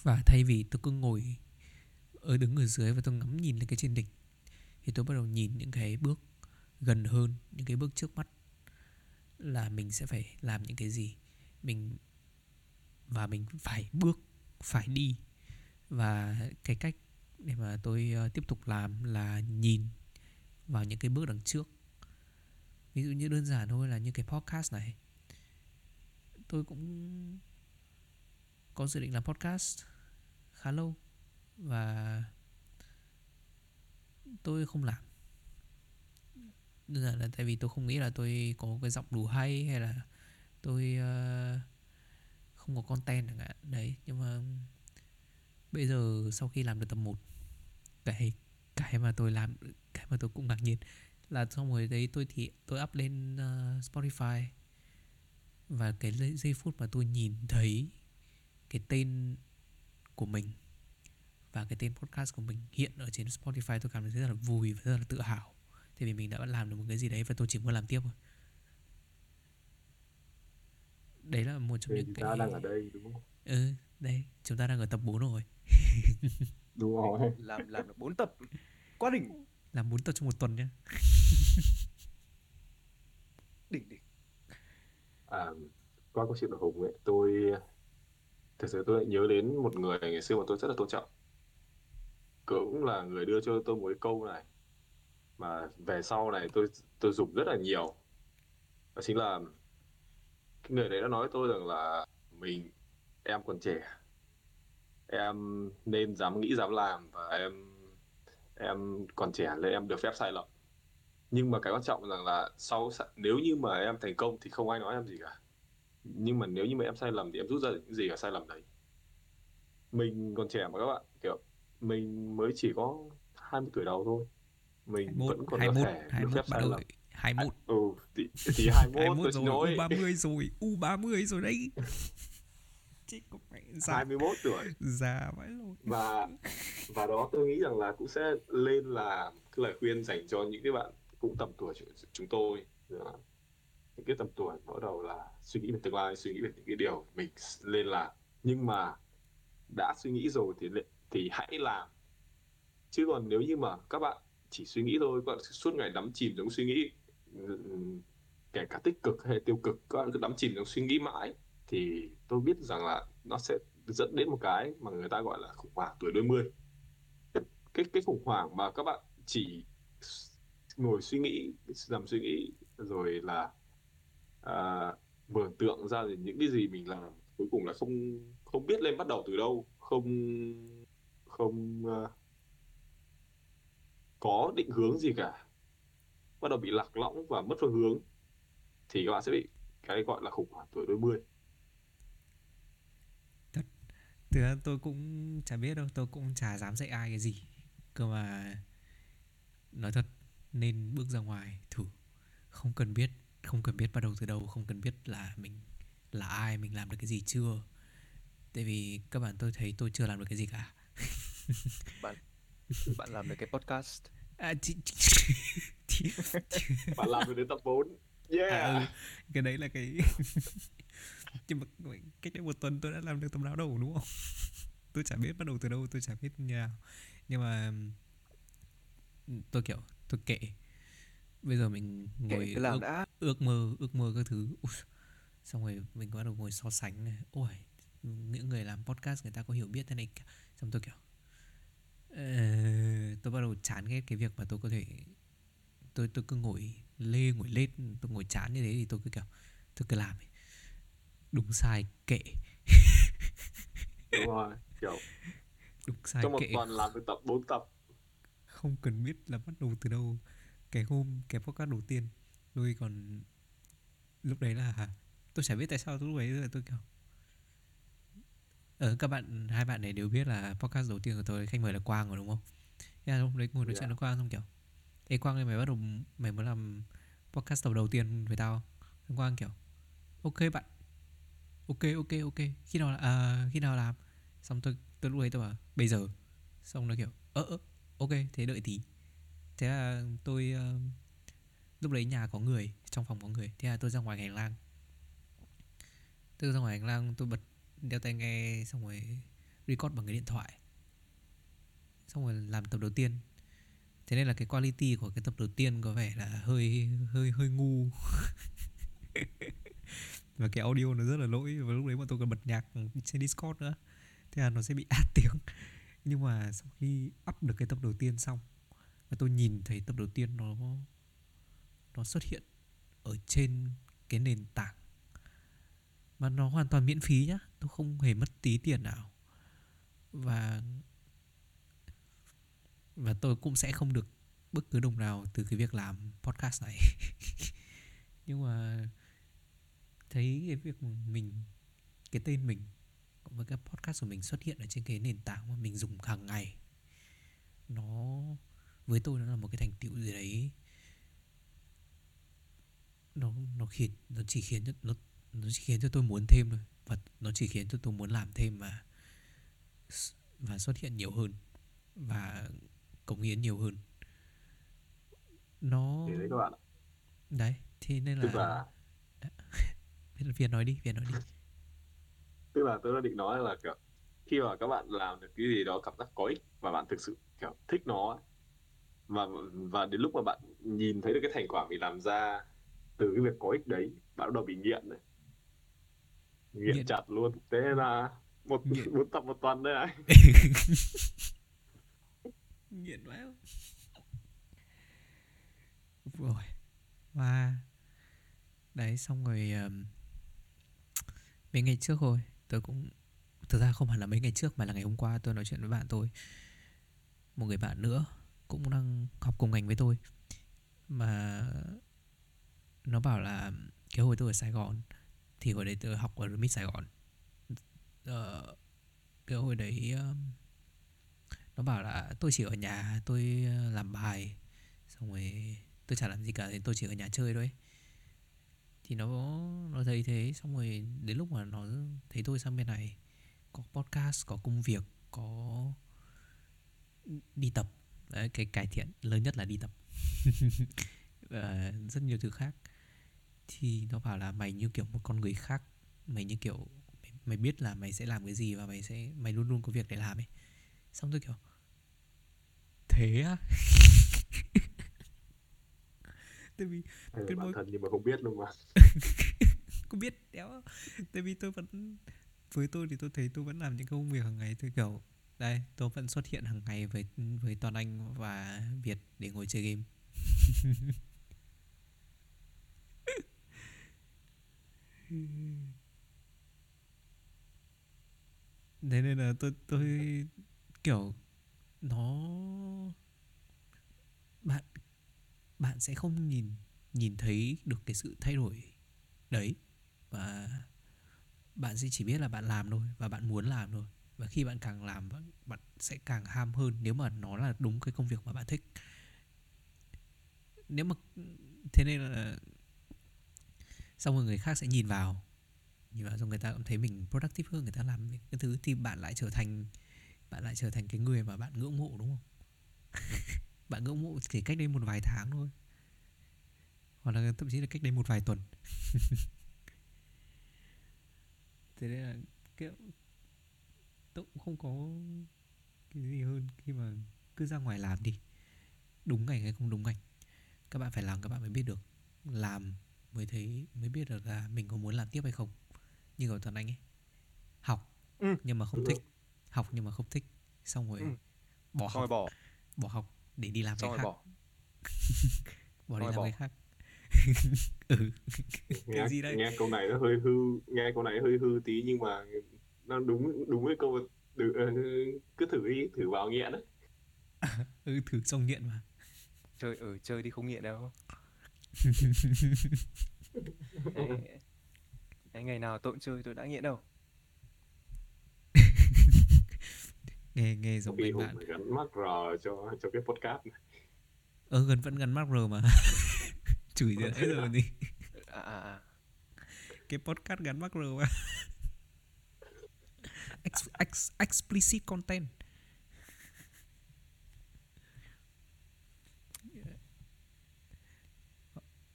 Và thay vì tôi cứ ngồi ở đứng ở dưới và tôi ngắm nhìn lên cái trên đỉnh, thì tôi bắt đầu nhìn những cái bước gần hơn, những cái bước trước mắt là mình sẽ phải làm những cái gì? Mình và mình phải bước, phải đi. Và cái cách để mà tôi ờ, tiếp tục làm là nhìn vào những cái bước đằng trước. Ví dụ như đơn giản thôi là như cái podcast này. Tôi cũng có dự định làm podcast khá lâu và tôi không làm đơn giản là tại vì tôi không nghĩ là tôi có cái giọng đủ hay hay là tôi uh, không không có content chẳng hạn. Đấy nhưng mà bây giờ sau khi làm được tập 1 cái cái mà tôi làm cái mà tôi cũng ngạc nhiên là xong rồi đấy tôi thì tôi up lên uh, Spotify. Và cái giây phút mà tôi nhìn thấy cái tên của mình và cái tên podcast của mình hiện ở trên Spotify tôi cảm thấy rất là vui và rất là tự hào tại vì mình đã làm được một cái gì đấy và tôi chỉ muốn làm tiếp thôi. Đấy là một trong Thì những chúng cái ta đang ở đây đúng không? ừ đây chúng ta đang ở tập 4 rồi. *laughs* Đúng rồi. làm làm được 4 tập. Quá đỉnh. Làm 4 tập trong một tuần nhá. *laughs* Đỉnh đỉnh. À, qua câu chuyện của Hùng ấy, tôi thực sự tôi lại nhớ đến một người ngày xưa mà tôi rất là tôn trọng. Cũng là người đưa cho tôi một cái câu này mà về sau này tôi tôi dùng rất là nhiều. Đó chính là cái người đấy đã nói với tôi rằng là mình em còn trẻ, em nên dám nghĩ dám làm và em em còn trẻ nên em được phép sai lầm. Nhưng mà cái quan trọng rằng là sau nếu như mà em thành công thì không ai nói em gì cả nhưng mà nếu như mà em sai lầm thì em rút ra được những gì ở sai lầm đấy mình còn trẻ mà các bạn kiểu mình mới chỉ có 20 tuổi đầu thôi mình 21 vẫn còn 21 có thể được 21 phép bắt sai lầm 21 ừ thì, thì 21 21 *laughs* tôi xin rồi nói. U30 rồi U30 rồi đấy. *laughs* Chết có mẹ già. 21 tuổi. Già vãi lồn và và đó tôi nghĩ rằng là cũng sẽ lên là cái lời khuyên dành cho những cái bạn cũng tầm tuổi của chúng tôi là những cái tầm tuổi bắt đầu là suy nghĩ về tương lai suy nghĩ về những cái điều mình lên làm. Nhưng mà đã suy nghĩ rồi thì thì hãy làm. Chứ còn nếu như mà các bạn chỉ suy nghĩ thôi các bạn suốt ngày đắm chìm trong suy nghĩ ừ, ừ, kể cả tích cực hay tiêu cực các bạn cứ đắm chìm trong suy nghĩ mãi thì tôi biết rằng là nó sẽ dẫn đến một cái mà người ta gọi là khủng hoảng tuổi đôi mươi. Cái cái, khủng hoảng mà các bạn chỉ ngồi suy nghĩ nằm suy nghĩ rồi là à, mường tượng ra những cái gì mình làm cuối cùng là không không biết lên bắt đầu từ đâu không không uh, có định hướng gì cả. Bắt đầu bị lạc lõng và mất phương hướng thì các bạn sẽ bị cái gọi là khủng hoảng tuổi đôi mươi. Thực ra tôi cũng chả biết đâu Tôi cũng chả dám dạy ai cái gì. Cơ mà Nói thật Nên bước ra ngoài thử. Không cần biết Không cần biết bắt đầu từ đâu Không cần biết là mình Là ai Mình làm được cái gì chưa. Tại vì các bạn tôi thấy tôi chưa làm được cái gì cả. Bạn bạn làm được cái podcast. À, chị, chị, *laughs* bạn làm được đến tập 4 yeah. À, ừ, cái đấy là cái *laughs* nhưng mà cách đây một tuần tôi đã làm được tấm áo đầu đúng không? *laughs* Tôi chả biết bắt đầu từ đâu tôi chả biết như nào. Nhưng mà tôi kiểu tôi kệ. Bây giờ mình ngồi kệ ước, đã. ước mơ ước mơ các thứ. Ui, xong rồi mình bắt đầu ngồi so sánh này. Ôi những người làm podcast người ta có hiểu biết thế này xong tôi kiểu uh, tôi bắt đầu chán ghét cái việc mà tôi có thể tôi tôi cứ ngồi lê ngồi lết tôi ngồi chán như thế thì tôi cứ kiểu tôi cứ làm ấy. đúng sai kệ. Đúng rồi kiểu đúng sai trong một kệ. tuần làm được tập 4 tập. Không cần biết là bắt đầu từ đâu. Cái hôm cái podcast đầu tiên tôi còn lúc đấy là tôi chả biết tại sao lúc đấy là tôi kiểu ờ, các bạn hai bạn này đều biết là podcast đầu tiên của tôi khách mời là Quang rồi đúng không? Thế là đấy ngồi nói chuyện Dạ. với Quang xong kiểu Ê Quang ơi mày bắt đầu mày muốn làm podcast tập đầu tiên với tao Xong Quang kiểu Ok bạn Ok ok ok Khi nào à, khi nào làm? Xong tôi tôi lúc đấy tôi bảo bây giờ. Xong nó kiểu ơ ơ ok thế đợi tí. Thế là tôi ờ, lúc đấy nhà có người trong phòng có người thế là tôi ra ngoài hành lang. Tôi ra ngoài hành lang tôi bật đeo tai nghe xong rồi record bằng cái điện thoại. Xong rồi làm tập đầu tiên. Thế nên là cái quality của cái tập đầu tiên có vẻ là hơi hơi hơi ngu. *laughs* Và cái audio nó rất là lỗi, và lúc đấy bọn tôi còn bật nhạc trên discord nữa. Thế là nó sẽ bị át *laughs* tiếng. Nhưng mà sau khi up được cái tập đầu tiên xong, và tôi nhìn thấy tập đầu tiên nó nó xuất hiện ở trên cái nền tảng mà nó hoàn toàn miễn phí nhá tôi không hề mất tí tiền nào. Và và tôi cũng sẽ không được bất cứ đồng nào từ cái việc làm podcast này. *laughs* Nhưng mà thấy cái việc mình, cái tên mình với cái podcast của mình xuất hiện ở trên cái nền tảng mà mình dùng hàng ngày, nó, với tôi nó là một cái thành tựu gì đấy. Nó nó khiến, nó chỉ khiến nó nó chỉ khiến cho tôi muốn thêm thôi và nó chỉ khiến cho tôi muốn làm thêm và và xuất hiện nhiều hơn và cống hiến nhiều hơn. Nó thì đấy các bạn đấy thế nên tức là *laughs* Việt nói đi Việt nói đi. Tức là tôi đã định nói là kiểu khi mà các bạn làm được cái gì đó cảm giác có ích và bạn thực sự kiểu thích nó và và đến lúc mà bạn nhìn thấy được cái thành quả mình làm ra từ cái việc có ích đấy bạn bắt đầu bị nghiện này nghiện Nghiện. chặt luôn. Thế là một Nghiện. *laughs* một tập một tuần đấy này *laughs* nghiện quá. Rồi. Và đấy xong rồi um, mấy ngày trước rồi tôi cũng thực ra không hẳn là mấy ngày trước mà là ngày hôm qua tôi nói chuyện với bạn tôi. Một người bạn nữa cũng đang học cùng ngành với tôi. Mà nó bảo là cái hồi tôi ở Sài Gòn thì hồi đấy tôi học ở Remix Sài Gòn. Ờ, cái hồi đấy ờ, nó bảo là tôi chỉ ở nhà tôi ờ, làm bài xong rồi tôi chả làm gì cả thì tôi chỉ ở nhà chơi thôi. Thì nó nó thấy thế xong rồi đến lúc mà nó thấy tôi sang bên này có podcast có công việc có đi tập. Đấy cái cải thiện lớn nhất là đi tập. *laughs* Và rất nhiều thứ khác thì nó bảo là mày như kiểu một con người khác. Mày như kiểu mày, mày biết là mày sẽ làm cái gì và mày sẽ mày luôn luôn có việc để làm ấy. Xong tôi kiểu thế á? *laughs* Tại vì Cái bản mối- thân nhưng mà không biết luôn mà có biết đéo. Tại vì tôi vẫn với tôi thì tôi thấy tôi vẫn làm những công việc hàng ngày tôi kiểu đây tôi vẫn xuất hiện hàng ngày với với toàn anh và việt để ngồi chơi game *laughs* thế nên là tôi tôi kiểu nó bạn bạn sẽ không nhìn nhìn thấy được cái sự thay đổi đấy. Và bạn sẽ chỉ biết là bạn làm thôi và bạn muốn làm thôi. Và khi bạn càng làm bạn, sẽ càng ham hơn nếu mà nó là đúng cái công việc mà bạn thích. Nếu mà thế nên là xong rồi người khác sẽ nhìn vào. Nhìn vào xong người ta cũng thấy mình productive hơn, người ta làm cái thứ thì bạn lại trở thành, bạn lại trở thành cái người mà bạn ngưỡng mộ, đúng không? *laughs* Bạn ngưỡng mộ chỉ cách đây một vài tháng thôi. Hoặc là thậm chí là cách đây một vài tuần. *laughs* Thế nên là kiểu tôi cũng không có cái gì hơn khi mà cứ ra ngoài làm đi. Đúng ngành hay không đúng ngành, các bạn phải làm các bạn mới biết được. Làm mới thấy mới biết được là mình có muốn làm tiếp hay không. Như của tuần anh ấy học Ừ. nhưng mà không thích. học nhưng mà không thích. Xong rồi Ừ. bỏ xong rồi học bỏ. Bỏ học để đi làm xong cái rồi khác. bỏ. *laughs* Bỏ đi làm rồi cái khác. *laughs* Ừ. Nghe, gì đây? nghe câu này nó hơi hư nghe câu này hơi hư tí nhưng mà nó đúng đúng với câu được ờ, cứ thử đi thử vào nghiện đấy *laughs* ừ thử xong nghiện mà. Chơi ở chơi đi không nghiện đâu Đấy, ngày nào tôi cũng chơi tôi đã nghiện đâu? *laughs* Nghe nghe giống mấy bạn. gắn mắc R cho cho cái podcast này. Ờ gần vẫn gắn mắc R mà. *laughs* Chửi rồi đấy rồi gì à, à, à. cái podcast gắn mắc R mà. *laughs* Ex, ex, explicit content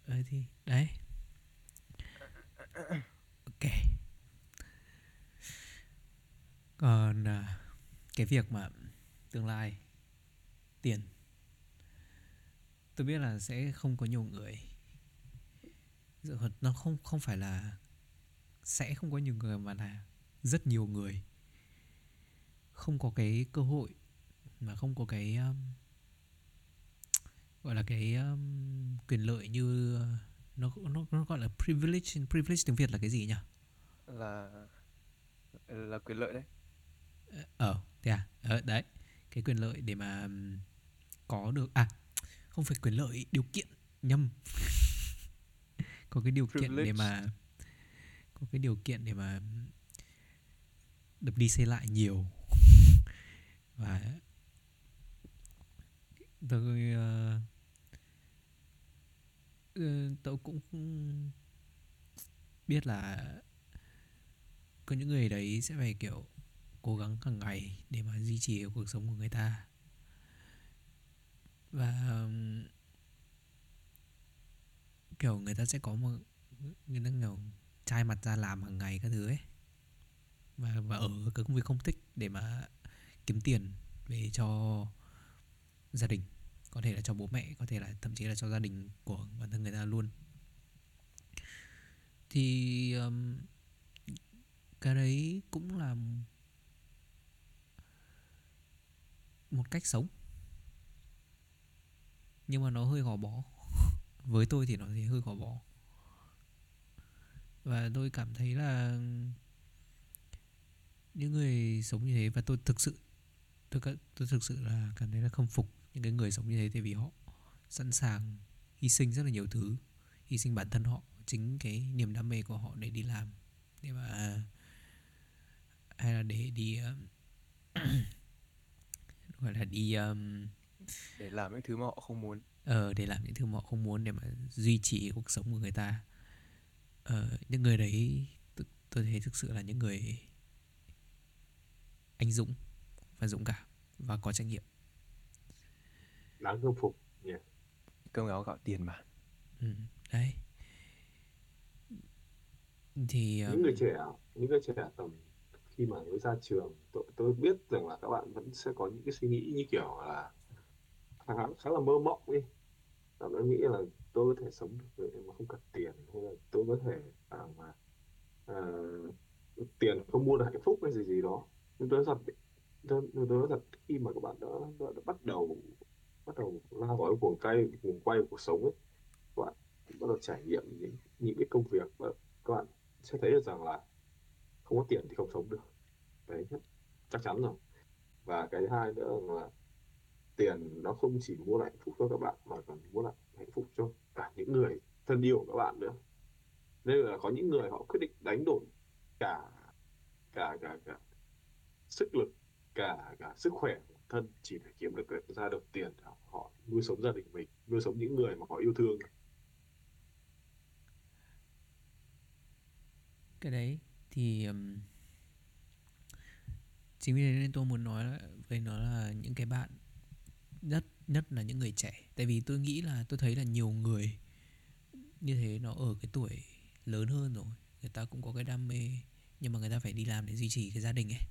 ờ thì đấy. Ok. Còn à, cái việc mà tương lai tiền. Tôi biết là sẽ không có nhiều người. Dự nó không không phải là sẽ không có nhiều người mà là rất nhiều người. Không có cái cơ hội mà không có cái um, gọi là cái um, quyền lợi như uh, nó nó nó gọi là privilege privilege tiếng Việt là cái gì nhỉ? là là quyền lợi đấy Ờ, thế à? Ờ, đấy. Cái quyền lợi để mà um, có được à không phải quyền lợi, điều kiện nhầm. *laughs* có cái điều kiện để Privilege. mà có cái điều kiện để mà đập đi xây lại nhiều *laughs* và tôi uh, Ừ, tôi cũng biết là có những người đấy sẽ phải, kiểu, cố gắng hàng ngày để mà duy trì cuộc sống của người ta. Và kiểu, người ta sẽ có một, người ta, kiểu chai mặt ra làm hàng ngày các thứ ấy. Và và ở cái công việc không thích để mà kiếm tiền về cho gia đình có thể là cho bố mẹ có thể là thậm chí là cho gia đình của bản thân người ta luôn. Thì um, cái đấy cũng là một cách sống. Nhưng mà nó hơi gò bó. *laughs* Với tôi thì nó thì hơi gò bó. Và tôi cảm thấy là những người sống như thế và tôi thực sự tôi tôi thực sự là cảm thấy là không phục những cái người sống như thế tại vì họ sẵn sàng hy sinh rất là nhiều thứ hy sinh bản thân họ chính cái niềm đam mê của họ để đi làm. Để mà hay là để đi *coughs* gọi là đi um, để làm những thứ mà họ không muốn. ờ để làm những thứ mà họ không muốn để mà duy trì cuộc sống của người ta. Ờ những người đấy tôi, tôi thấy thực sự là những người anh dũng và dũng cảm và có trách nhiệm đáng khâm phục. Yeah. cơm áo gạo tiền mà. Ừ, đấy. Thì những người trẻ những người trẻ tầm khi mà mới ra trường tôi, tôi biết rằng là các bạn vẫn sẽ có những cái suy nghĩ như kiểu là khá, khá là mơ mộng đi và tôi nghĩ là tôi có thể sống được mà không cần tiền hay là tôi có thể à, mà à, tiền không mua được hạnh phúc hay gì gì đó. Nhưng tôi nói thật tôi, tôi nói thật khi mà các bạn đã, đã, đã bắt đầu bắt đầu lao vào cái cuồng quay cuồng quay cuộc sống ấy. Các bạn bắt đầu trải nghiệm những những cái công việc và các bạn sẽ thấy được rằng là không có tiền thì không sống được. Đấy chắc chắn rồi. Và cái thứ hai nữa là tiền nó không chỉ mua lại hạnh phúc cho các bạn mà còn mua lại hạnh phúc cho cả những người thân yêu của các bạn nữa. Nên là có những người họ quyết định đánh đổi cả cả cả cả sức lực, cả cả sức khỏe thân chỉ để kiếm được ra được tiền để họ nuôi sống gia đình mình nuôi sống những người mà họ yêu thương. Cái đấy thì um, chính vì thế nên tôi muốn nói với nó là những cái bạn nhất nhất là những người trẻ. Tại vì tôi nghĩ là tôi thấy là nhiều người như thế nó ở cái tuổi lớn hơn rồi. Người ta cũng có cái đam mê nhưng mà người ta phải đi làm để duy trì cái gia đình ấy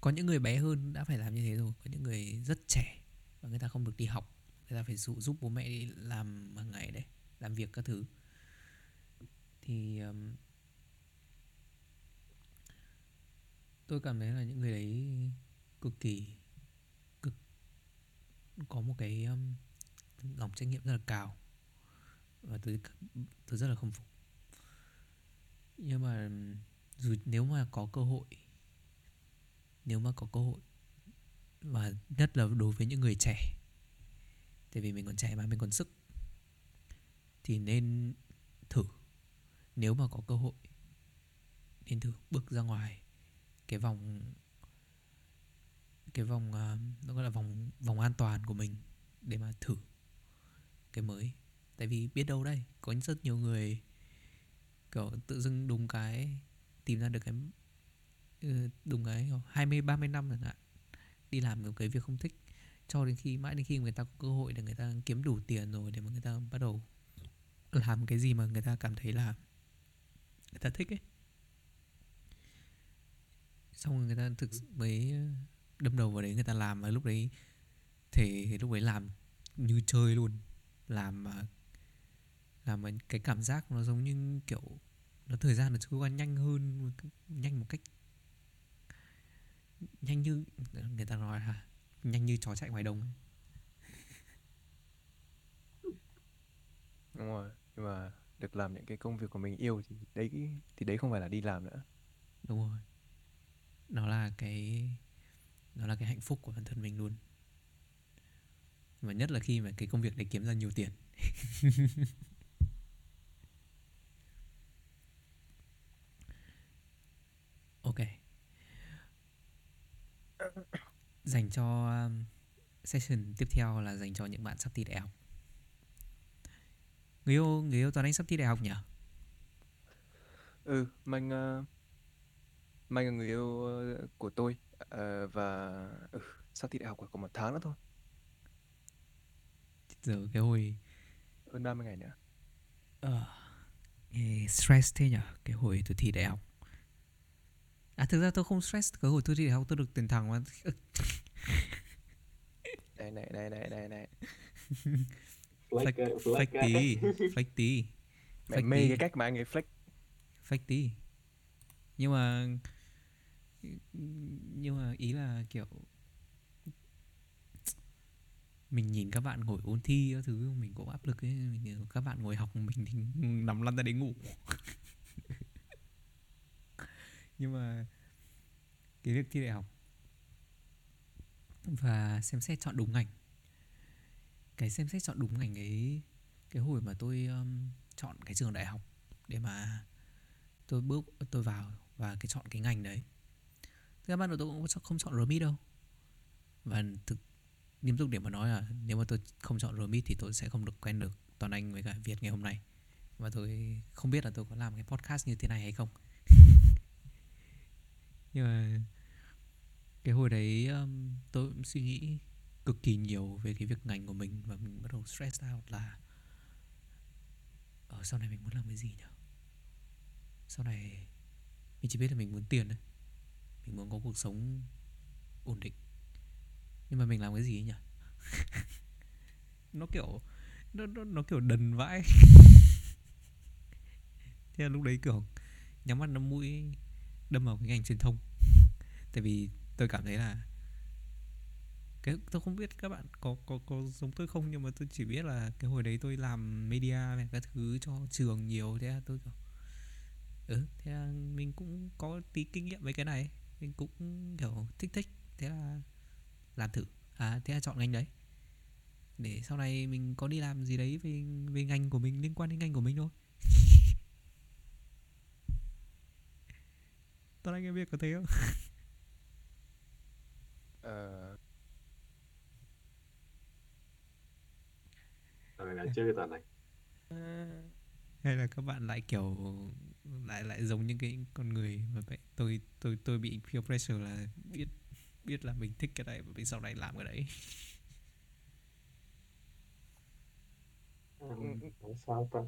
có những người bé hơn đã phải làm như thế rồi có những người rất trẻ và người ta không được đi học. Người ta phải giúp, giúp bố mẹ đi làm hàng ngày đấy làm việc các thứ. Thì um, tôi cảm thấy là những người đấy cực kỳ cực có một cái um, lòng trách nhiệm rất là cao và tôi tôi rất là không phục. Nhưng mà dù nếu mà có cơ hội nếu mà có cơ hội. Và nhất là đối với những người trẻ. Tại vì mình còn trẻ mà, mình còn sức. Thì nên thử. Nếu mà có cơ hội, nên thử. Bước ra ngoài cái vòng cái vòng à, nó gọi là vòng vòng an toàn của mình để mà thử cái mới. Tại vì biết đâu đây, có rất nhiều người, kiểu, tự dưng đúng cái tìm ra được cái Ừ, đúng cái 20 30 năm chẳng hạn. Đi làm một cái việc không thích, cho đến khi, mãi đến khi người ta có cơ hội để người ta kiếm đủ tiền rồi để mà người ta bắt đầu làm cái gì mà người ta cảm thấy là người ta thích ấy. Xong rồi người ta thực mới đâm đầu vào đấy, người ta làm và lúc đấy thể lúc đấy làm như chơi luôn. Làm mà làm mà cái cảm giác nó giống như kiểu, nó thời gian nó trôi qua nhanh hơn, nhanh một cách nhanh như người ta nói là nhanh như chó chạy ngoài đồng ấy. đúng rồi nhưng mà được làm những cái công việc của mình yêu thì đấy thì đấy không phải là đi làm nữa. Đúng rồi. Nó là cái nó là cái hạnh phúc của bản thân mình luôn. Và nhất là khi mà cái công việc đấy kiếm ra nhiều tiền *laughs* dành cho um, session tiếp theo là dành cho những bạn sắp thi đại học. Người yêu người yêu toàn anh sắp thi đại học nhỉ? Ừ Mạnh ờ, Mạnh là người yêu ờ, của tôi Ờ, và ừ, sắp thi đại học còn một tháng nữa thôi. Giờ cái hồi hơn 30 ngày nữa. Ờ, nghe stress thế nhở cái hồi tôi thi đại học à thực ra tôi không stress cái hồi tôi thi đại học tôi được tuyển thẳng mà. Này này này này này này flex fake, flex fake tí *laughs* fake tí Fake mê cái cách mà anh ấy flex. Fake tí. Nhưng mà nhưng mà ý là kiểu mình nhìn các bạn ngồi ôn thi các thứ mình cũng áp lực ấy. Mình các bạn ngồi học mình thì nằm lăn ra đấy ngủ *laughs* nhưng mà cái việc thi đại học và xem xét chọn đúng ngành cái xem xét chọn đúng ngành ấy cái hồi mà tôi um, chọn cái trường đại học để mà tôi bước tôi vào và cái chọn cái ngành đấy Thực ra ban đầu tôi cũng không chọn RMIT đâu. Và thực nghiêm túc để mà nói là nếu mà tôi không chọn RMIT thì tôi sẽ không được quen được toàn anh với cả Việt ngày hôm nay. Và tôi không biết là tôi có làm cái podcast như thế này hay không nhưng mà cái hồi đấy um, tôi cũng suy nghĩ cực kỳ nhiều về cái việc ngành của mình và mình bắt đầu stress out là ở sau này mình muốn làm cái gì nhỉ? Sau này mình chỉ biết là mình muốn tiền thôi. Mình muốn có cuộc sống ổn định. Nhưng mà mình làm cái gì ấy nhỉ? *laughs* Nó kiểu nó, nó, nó kiểu đần vãi. *laughs* Thế là lúc đấy kiểu nhắm mắt nhắm mũi đâm vào cái ngành truyền thông. *laughs* Tại vì tôi cảm thấy là cái, tôi không biết các bạn có có có giống tôi không, nhưng mà tôi chỉ biết là cái hồi đấy tôi làm media và các thứ cho trường nhiều, thế là tôi kiểu ừ thế là mình cũng có tí kinh nghiệm với cái này, mình cũng kiểu thích thích, thế là làm thử. À thế là chọn ngành đấy. Để sau này mình có đi làm gì đấy về về ngành của mình, liên quan đến ngành của mình thôi. *laughs* Toàn anh em biết có thế không? *laughs* Ờ, rồi là chơi toàn này Hay là các bạn lại kiểu lại lại giống những cái con người mà vậy tôi tôi tôi bị peer pressure là biết biết là mình thích cái này và mình sau này làm cái đấy. ừ. sao ta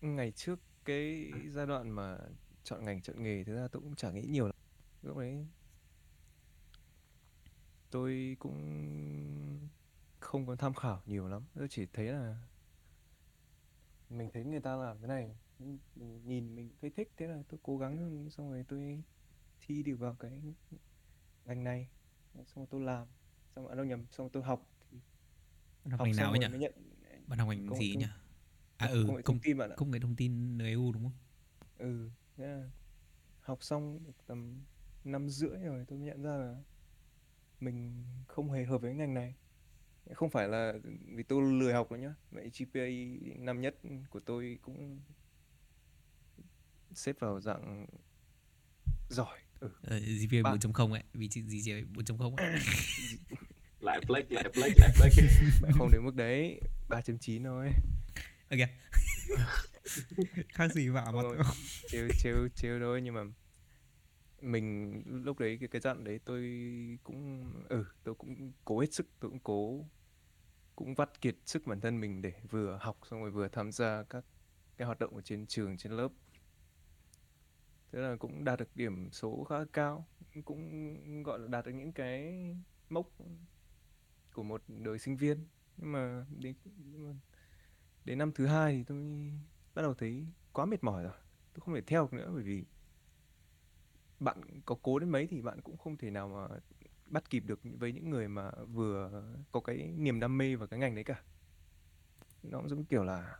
ngày trước cái giai đoạn mà chọn ngành chọn nghề thực ra tôi cũng chả nghĩ nhiều lắm lúc đấy tôi cũng không có tham khảo nhiều lắm tôi chỉ thấy là mình thấy người ta làm cái này nhìn mình thấy thích thế là tôi cố gắng xong rồi tôi thi được vào cái ngành này xong rồi tôi làm xong rồi à, đâu nhầm xong rồi tôi học thì Bạn học học ngành nào ấy nhỉ? nhận Bạn học ngành công gì công nhỉ? À công ừ, công nghệ công thông tin bạn ạ công nghệ thông tin NEU đúng không? ừ thế là học xong được tầm năm rưỡi rồi tôi mới nhận ra là mình không hề hợp với cái ngành này. Không phải là vì tôi lười học đâu nhá vậy GPA năm nhất của tôi cũng xếp vào dạng giỏi. Ừ. Ờ, GPA Bạn? 4.0 ấy, vị trí GPA 4.0 ấy. *laughs* lại flex lại flex lại Bạn không đến mức đấy 3.9 thôi Ok. Khác gì vả mặt. Thôi, chiếu chiếu chiếu thôi nhưng mà mình lúc đấy cái cái dặn đấy tôi cũng ừ tôi cũng cố hết sức tôi cũng cố cũng vắt kiệt sức bản thân mình để vừa học xong rồi vừa tham gia các cái hoạt động ở trên trường trên lớp. Thế là cũng đạt được điểm số khá cao cũng gọi là đạt được những cái mốc của một đời sinh viên. Nhưng mà đến nhưng mà đến năm thứ hai thì tôi bắt đầu thấy quá mệt mỏi rồi. Tôi không thể theo được nữa bởi vì bạn có cố đến mấy thì bạn cũng không thể nào mà bắt kịp được với những người mà vừa có cái niềm đam mê vào cái ngành đấy cả. Nó cũng giống kiểu là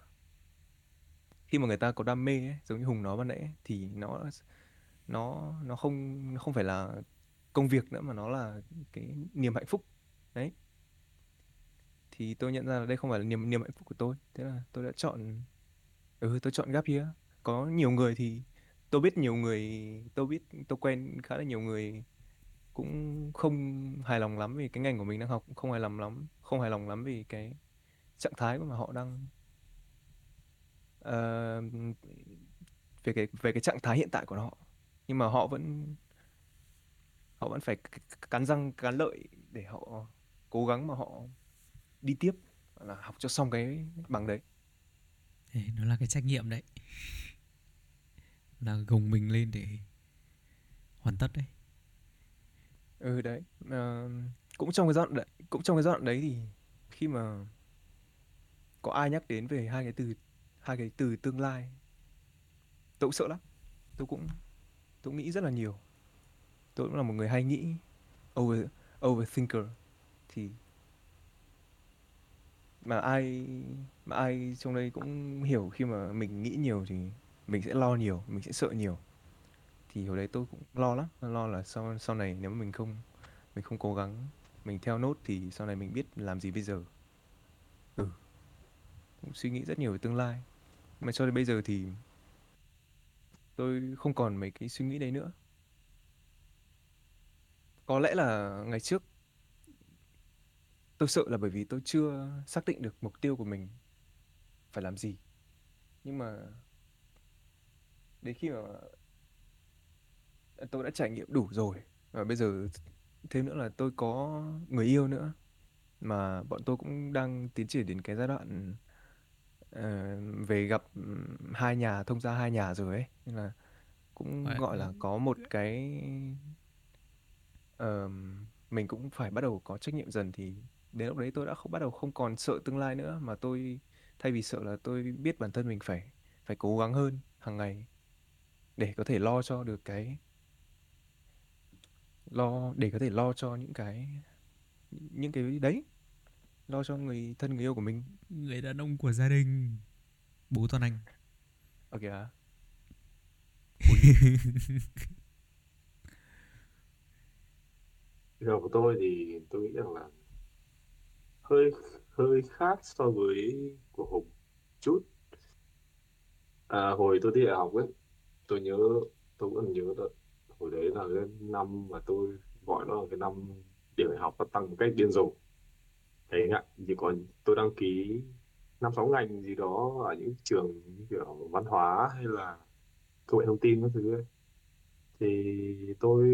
khi mà người ta có đam mê ấy, giống như Hùng nói ban nãy ấy, thì nó nó nó không nó không phải là công việc nữa mà nó là cái niềm hạnh phúc. Đấy thì tôi nhận ra là đây không phải là niềm niềm hạnh phúc của tôi. Thế là tôi đã chọn ừ tôi chọn gap year. Có nhiều người thì tôi biết nhiều người tôi biết tôi quen khá là nhiều người cũng không hài lòng lắm vì cái ngành của mình đang học không hài lòng lắm không hài lòng lắm vì cái trạng thái mà họ đang uh, về cái về cái trạng thái hiện tại của họ. Nhưng mà họ vẫn họ vẫn phải cắn răng cắn lợi để họ cố gắng mà họ đi tiếp là học cho xong cái bằng đấy. Nó là cái trách nhiệm đấy. Là gồng mình lên để hoàn tất đấy. Ừ đấy. Ờ, cũng trong cái giai đoạn đấy cũng trong cái giai đoạn đấy thì khi mà có ai nhắc đến về hai cái từ hai cái từ tương lai tôi cũng sợ lắm. Tôi cũng tôi cũng nghĩ rất là nhiều. Tôi cũng là một người hay nghĩ over overthinker. Thì mà ai mà ai trong đây cũng hiểu khi mà mình nghĩ nhiều thì mình sẽ lo nhiều, mình sẽ sợ nhiều. Thì hồi đấy tôi cũng lo lắm, lo là sau sau này nếu mà mình không mình không cố gắng, mình theo nốt thì sau này mình biết làm gì bây giờ. Ừ cũng suy nghĩ rất nhiều về tương lai. Mà cho đến bây giờ thì tôi không còn mấy cái suy nghĩ đấy nữa. Có lẽ là ngày trước tôi sợ là bởi vì tôi chưa xác định được mục tiêu của mình phải làm gì. Nhưng mà đến khi mà tôi đã trải nghiệm đủ rồi và bây giờ thêm nữa là tôi có người yêu nữa mà bọn tôi cũng đang tiến triển đến cái giai đoạn ờ, về gặp hai nhà thông gia hai nhà rồi ấy. Nên là cũng Vậy, gọi là có một cái ờm, mình cũng phải bắt đầu có trách nhiệm dần thì đến lúc đấy tôi đã không bắt đầu không còn sợ tương lai nữa mà tôi thay vì sợ là tôi biết bản thân mình phải phải cố gắng hơn hàng ngày để có thể lo cho được cái lo để có thể lo cho những cái những cái đấy lo cho người thân người yêu của mình. Người đàn ông của gia đình. Bố toàn anh. Ok à Điều của tôi thì tôi nghĩ rằng là hơi hơi khác so với của Hùng chút. À, hồi tôi đi đại học ấy, tôi nhớ tôi vẫn nhớ đó. hồi đấy là cái năm mà tôi gọi nó là cái năm điểm đại học nó tăng một cách điên rồ. Đấy ạ, chỉ còn tôi đăng ký năm sáu ngành gì đó ở những trường như kiểu văn hóa hay là công nghệ thông tin các thứ ấy. Thì tôi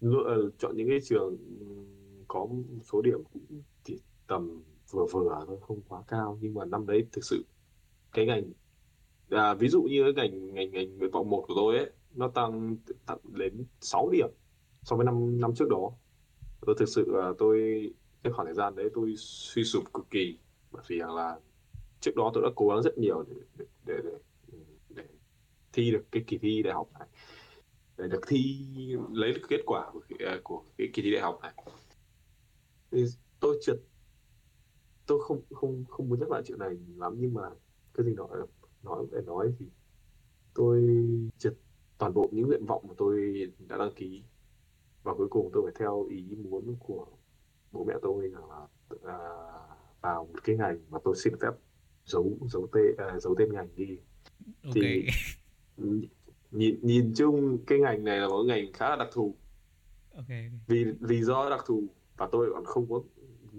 lựa chọn những cái trường có số điểm cũng chỉ tầm vừa vừa à thôi không quá cao. Nhưng mà năm đấy thực sự cái ngành à, ví dụ như cái ngành ngành ngành nguyện vọng một của tôi ấy nó tăng tận đến 6 điểm so với năm năm trước đó. Tôi thực sự là tôi cái khoảng thời gian đấy tôi suy sụp cực kỳ. Bởi vì rằng là trước đó tôi đã cố gắng rất nhiều để để, để, để, để thi được cái kỳ thi đại học này để được thi lấy được kết quả của, à, của cái kỳ thi đại học này thì tôi trượt tôi không không không muốn nhắc lại chuyện này lắm nhưng mà cái gì nói nói để nói thì tôi trượt toàn bộ những nguyện vọng mà tôi đã đăng ký. Và cuối cùng tôi phải theo ý muốn của bố mẹ tôi là à, vào một cái ngành mà tôi xin phép giấu giấu tên à, giấu tên ngành đi. Ok. Thì nhìn nhìn chung cái ngành này là một ngành khá là đặc thù. Ok. Vì vì do đặc thù và tôi còn không có,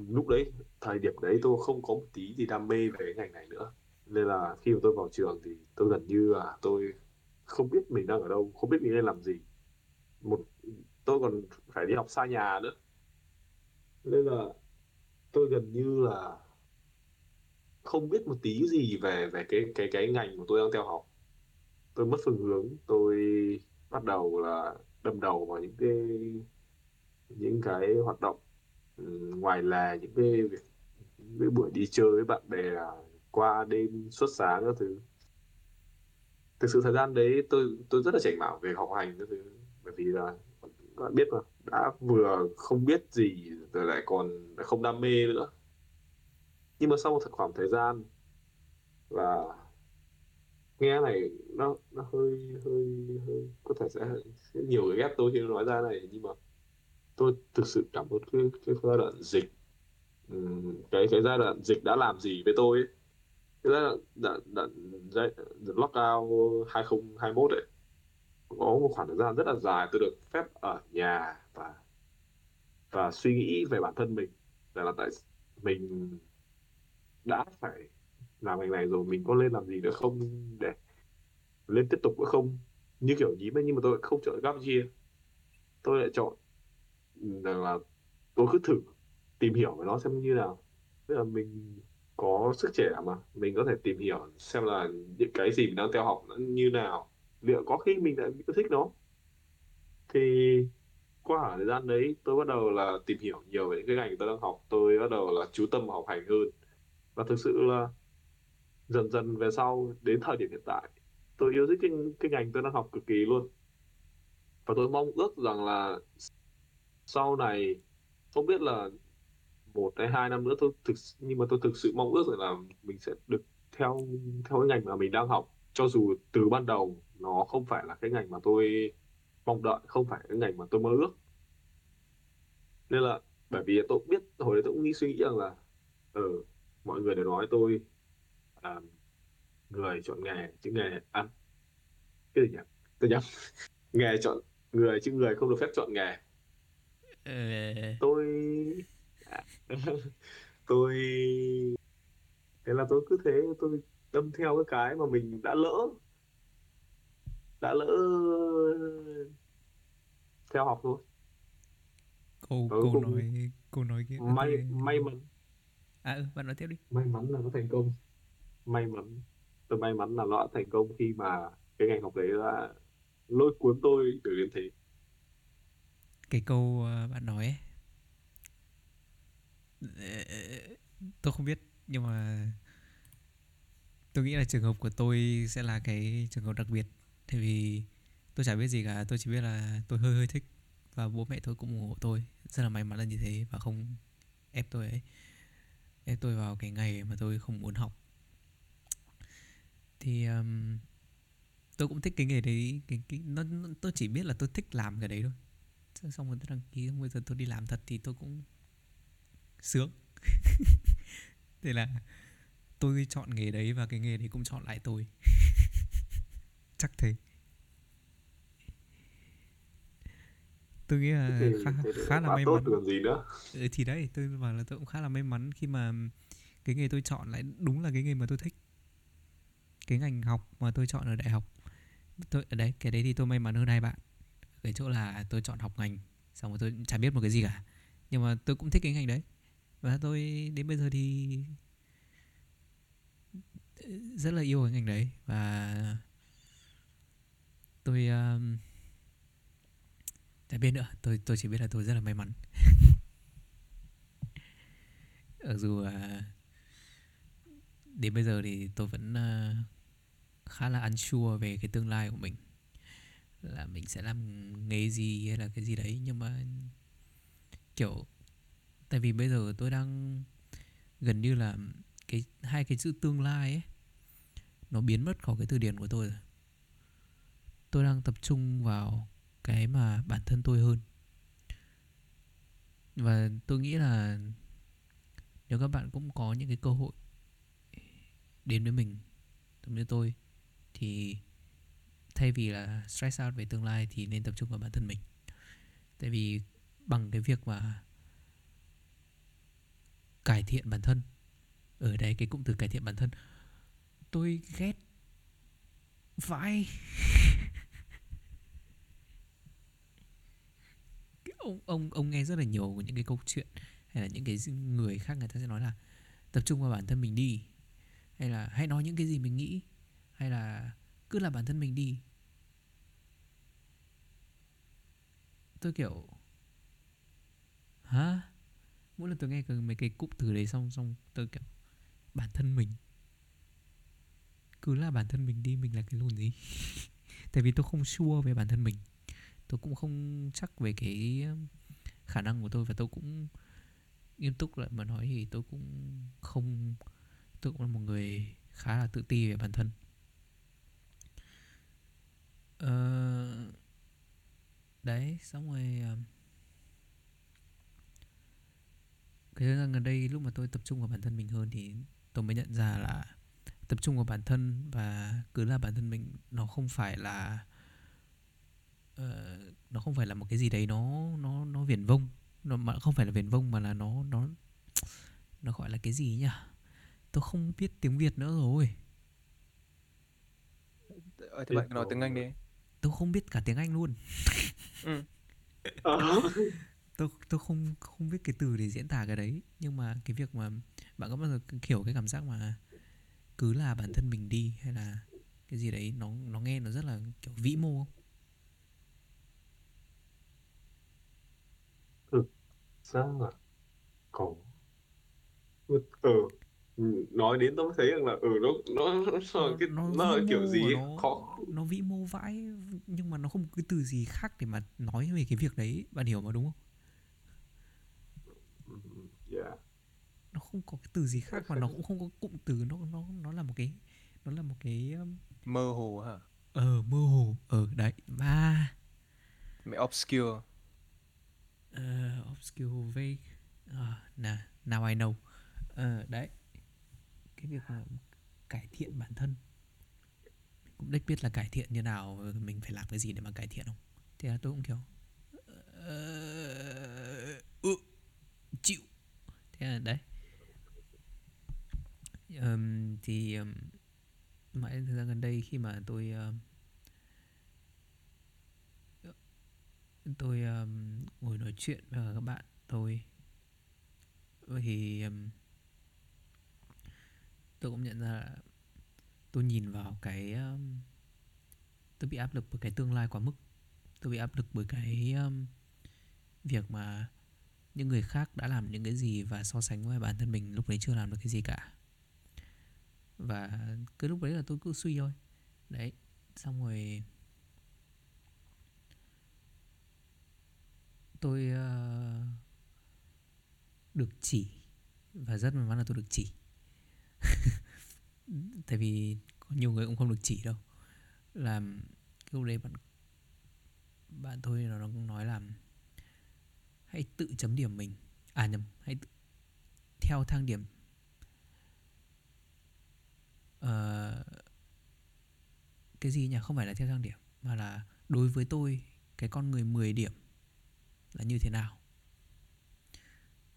lúc đấy, thời điểm đấy tôi không có một tí gì đam mê về cái ngành này nữa. Nên là khi mà tôi vào trường thì tôi gần như là tôi không biết mình đang ở đâu, không biết mình nên làm gì. Một, tôi còn phải đi học xa nhà nữa. Nên là tôi gần như là không biết một tí gì về về cái cái cái ngành mà tôi đang theo học. Tôi mất phương hướng, tôi bắt đầu là đâm đầu vào những cái những cái hoạt động ừ, ngoài là những cái việc những cái buổi đi chơi với bạn bè là qua đêm suốt sáng các thứ. Thực sự thời gian đấy tôi tôi rất là chảnh mạo về học hành các thứ bởi vì là các bạn biết mà đã vừa không biết gì rồi lại còn không đam mê nữa. Nhưng mà sau một khoảng thời gian và nghe này nó nó hơi hơi hơi có thể sẽ, sẽ nhiều người ghét tôi khi nói ra này nhưng mà tôi thực sự cảm ơn cái cái giai đoạn dịch. Ừ, cái cái giai đoạn dịch đã làm gì với tôi ấy. cái giai đoạn đoạn, đoạn, giai, đoạn lockdown 2021 ấy có một khoảng thời gian rất là dài. Tôi được phép ở nhà và và suy nghĩ về bản thân mình là, là tại mình đã phải làm ngành này rồi mình có lên làm gì nữa không để lên tiếp tục nữa không? Như kiểu gì ấy nhưng mà tôi lại không chọn gap year tôi lại chọn rằng là tôi cứ thử tìm hiểu về nó xem như nào. Tức là mình có sức trẻ mà mình có thể tìm hiểu xem là những cái gì mình đang theo học nó như nào liệu có khi mình lại yêu thích nó. Thì qua khoảng thời gian đấy tôi bắt đầu là tìm hiểu nhiều về những cái ngành tôi đang học tôi bắt đầu là chú tâm vào học hành hơn. Và thực sự là dần dần về sau đến thời điểm hiện tại tôi yêu thích cái, cái ngành tôi đang học cực kỳ luôn. Và tôi mong ước rằng là sau này không biết là một hay hai năm nữa tôi thực nhưng mà tôi thực sự mong ước là mình sẽ được theo theo cái ngành mà mình đang học. Cho dù từ ban đầu nó không phải là cái ngành mà tôi mong đợi không phải cái ngành mà tôi mơ ước. Nên là bởi vì tôi cũng biết hồi đấy tôi cũng nghĩ suy nghĩ rằng là ờ ừ, mọi người đều nói tôi à, người chọn nghề chứ nghề ăn. Cái gì nhỉ? Tôi nhầm. *laughs* Nghề chọn người chứ người không được phép chọn nghề tôi *laughs* tôi thế là tôi cứ thế tôi đâm theo cái cái mà mình đã lỡ. Đã lỡ theo học thôi. Tôi câu cũng nói câu nói kia may tôi- may mắn. À ừ, bạn nói tiếp đi. May mắn là nó thành công. May mắn. Tôi may mắn là nó đã thành công khi mà cái ngành học đấy đã lôi cuốn tôi được đến thế cái câu ờ, bạn nói ấy. Tôi không biết nhưng mà tôi nghĩ là trường hợp của tôi sẽ là cái trường hợp đặc biệt. Tại vì tôi chả biết gì cả tôi chỉ biết là tôi hơi hơi thích và bố mẹ tôi cũng ủng hộ tôi. Rất là may mắn là như thế và không ép tôi ấy ép tôi vào cái ngày mà tôi không muốn học. Thì um, tôi cũng thích cái nghề đấy cái, cái, nó, nó, tôi chỉ biết là tôi thích làm cái đấy thôi. Xong- rồi tôi đăng ký xong bây giờ tôi đi làm thật thì tôi cũng sướng. *laughs* Thế là tôi chọn nghề đấy và cái nghề đấy cũng chọn lại tôi. *laughs* Chắc thế. Tôi nghĩ là khá, thế khá là may mắn. gì nữa. Ừ, thì đấy tôi bảo là tôi cũng khá là may mắn khi mà cái nghề tôi chọn lại đúng là cái nghề mà tôi thích. Cái ngành học mà tôi chọn ở đại học. Tôi ở đấy cái đấy thì tôi may mắn hơn hai bạn cái chỗ là tôi chọn học ngành xong rồi tôi chả biết một cái gì cả. Nhưng mà tôi cũng thích cái ngành đấy. Và tôi đến bây giờ thì ờ, rất là yêu cái ngành đấy. Và tôi um, chả biết nữa. Tôi tôi chỉ biết là tôi rất là may mắn. *laughs* Ở dù uh, đến bây giờ thì tôi vẫn uh, khá là unsure về cái tương lai của mình là mình sẽ làm nghề gì hay là cái gì đấy. Nhưng mà, kiểu, tại vì bây giờ tôi đang gần như là cái, hai cái chữ tương lai ấy, nó biến mất khỏi cái từ điển của tôi rồi. Tôi đang tập trung vào cái mà bản thân tôi hơn. Và tôi nghĩ là nếu các bạn cũng có những cái cơ hội đến với mình, giống như tôi, thì thay vì là stress out về tương lai thì nên tập trung vào bản thân mình. Tại vì bằng cái việc mà cải thiện bản thân, ở đây cái cụm từ cải thiện bản thân, tôi ghét vãi *laughs* Cái ông ông ông nghe rất là nhiều những cái câu chuyện hay là những cái người khác người ta sẽ nói là tập trung vào bản thân mình đi, hay là hãy nói những cái gì mình nghĩ, hay là cứ là bản thân mình đi. Tôi kiểu hả? Mỗi lần tôi nghe cái- mấy cái cụm từ đấy xong xong tôi kiểu bản thân mình. Cứ là bản thân mình đi mình là cái lùn gì? *laughs* Tại vì tôi không sure về bản thân mình. Tôi cũng không chắc về cái um, khả năng của tôi và tôi cũng nghiêm túc lại mà nói thì tôi cũng không tôi cũng là một người khá là tự ti về bản thân. Uh, đấy xong rồi ờ, cái thời gian gần đây lúc mà tôi tập trung vào bản thân mình hơn thì tôi mới nhận ra là tập trung vào bản thân và cứ là bản thân mình nó không phải là uh, nó không phải là một cái gì đấy nó nó nó viển vông. Nó mà không phải là viển vông mà là nó nó nó gọi là cái gì nhỉ? Tôi không biết tiếng việt nữa rồi. Ờ, thì bạn nói tiếng Anh đi tôi không biết cả tiếng anh luôn Ừ. Ờ. tôi tôi không không biết cái từ để diễn tả cái đấy nhưng mà cái việc mà bạn có bao giờ hiểu cái cảm giác mà cứ là bản thân mình đi hay là cái gì đấy nó nó nghe nó rất là kiểu vĩ mô không Sao là có ừ ừ, nói đến tôi mới thấy rằng là ừ nó nó nó nó là cái nó nó là kiểu gì ấy, nó khó. nó vĩ mô vãi nhưng mà nó không có cái từ gì khác để mà nói về cái việc đấy bạn hiểu mà đúng không? Ừ, yeah. nó không có cái từ gì khác mà nó cũng không có cụm từ nó nó nó là một cái nó là một cái Mơ hồ hả? ờ mơ hồ. Ờ đấy ba. Mẹ obscure. uh, obscure vague. À, nè now I know. Ờ, đấy cái việc mà cải thiện bản thân. Mình cũng đích biết là cải thiện như nào mình phải làm cái gì để mà cải thiện không? Thế là tôi cũng kiểu ừ, chịu. Thế là đấy. Um, thì um, mãi thời gian gần đây khi mà tôi um, tôi um, ngồi nói chuyện với các bạn tôi thì um, tôi cũng nhận ra là tôi nhìn vào cái um, tôi bị áp lực bởi cái tương lai quá mức. Tôi bị áp lực bởi cái um, việc mà những người khác đã làm những cái gì và so sánh với bản thân mình lúc đấy chưa làm được cái gì cả. Và cứ lúc đấy là tôi cứ suy thôi. Đấy xong rồi tôi uh, được chỉ và rất may mắn là tôi được chỉ. *laughs* tại vì có nhiều người cũng không được chỉ đâu. Làm cái lúc đấy bạn bạn tôi nó nó cũng nói là hãy tự chấm điểm mình. À nhầm hãy tự, theo thang điểm. Uh, cái gì nhỉ? Không phải là theo thang điểm mà là đối với tôi cái con người 10 điểm là như thế nào?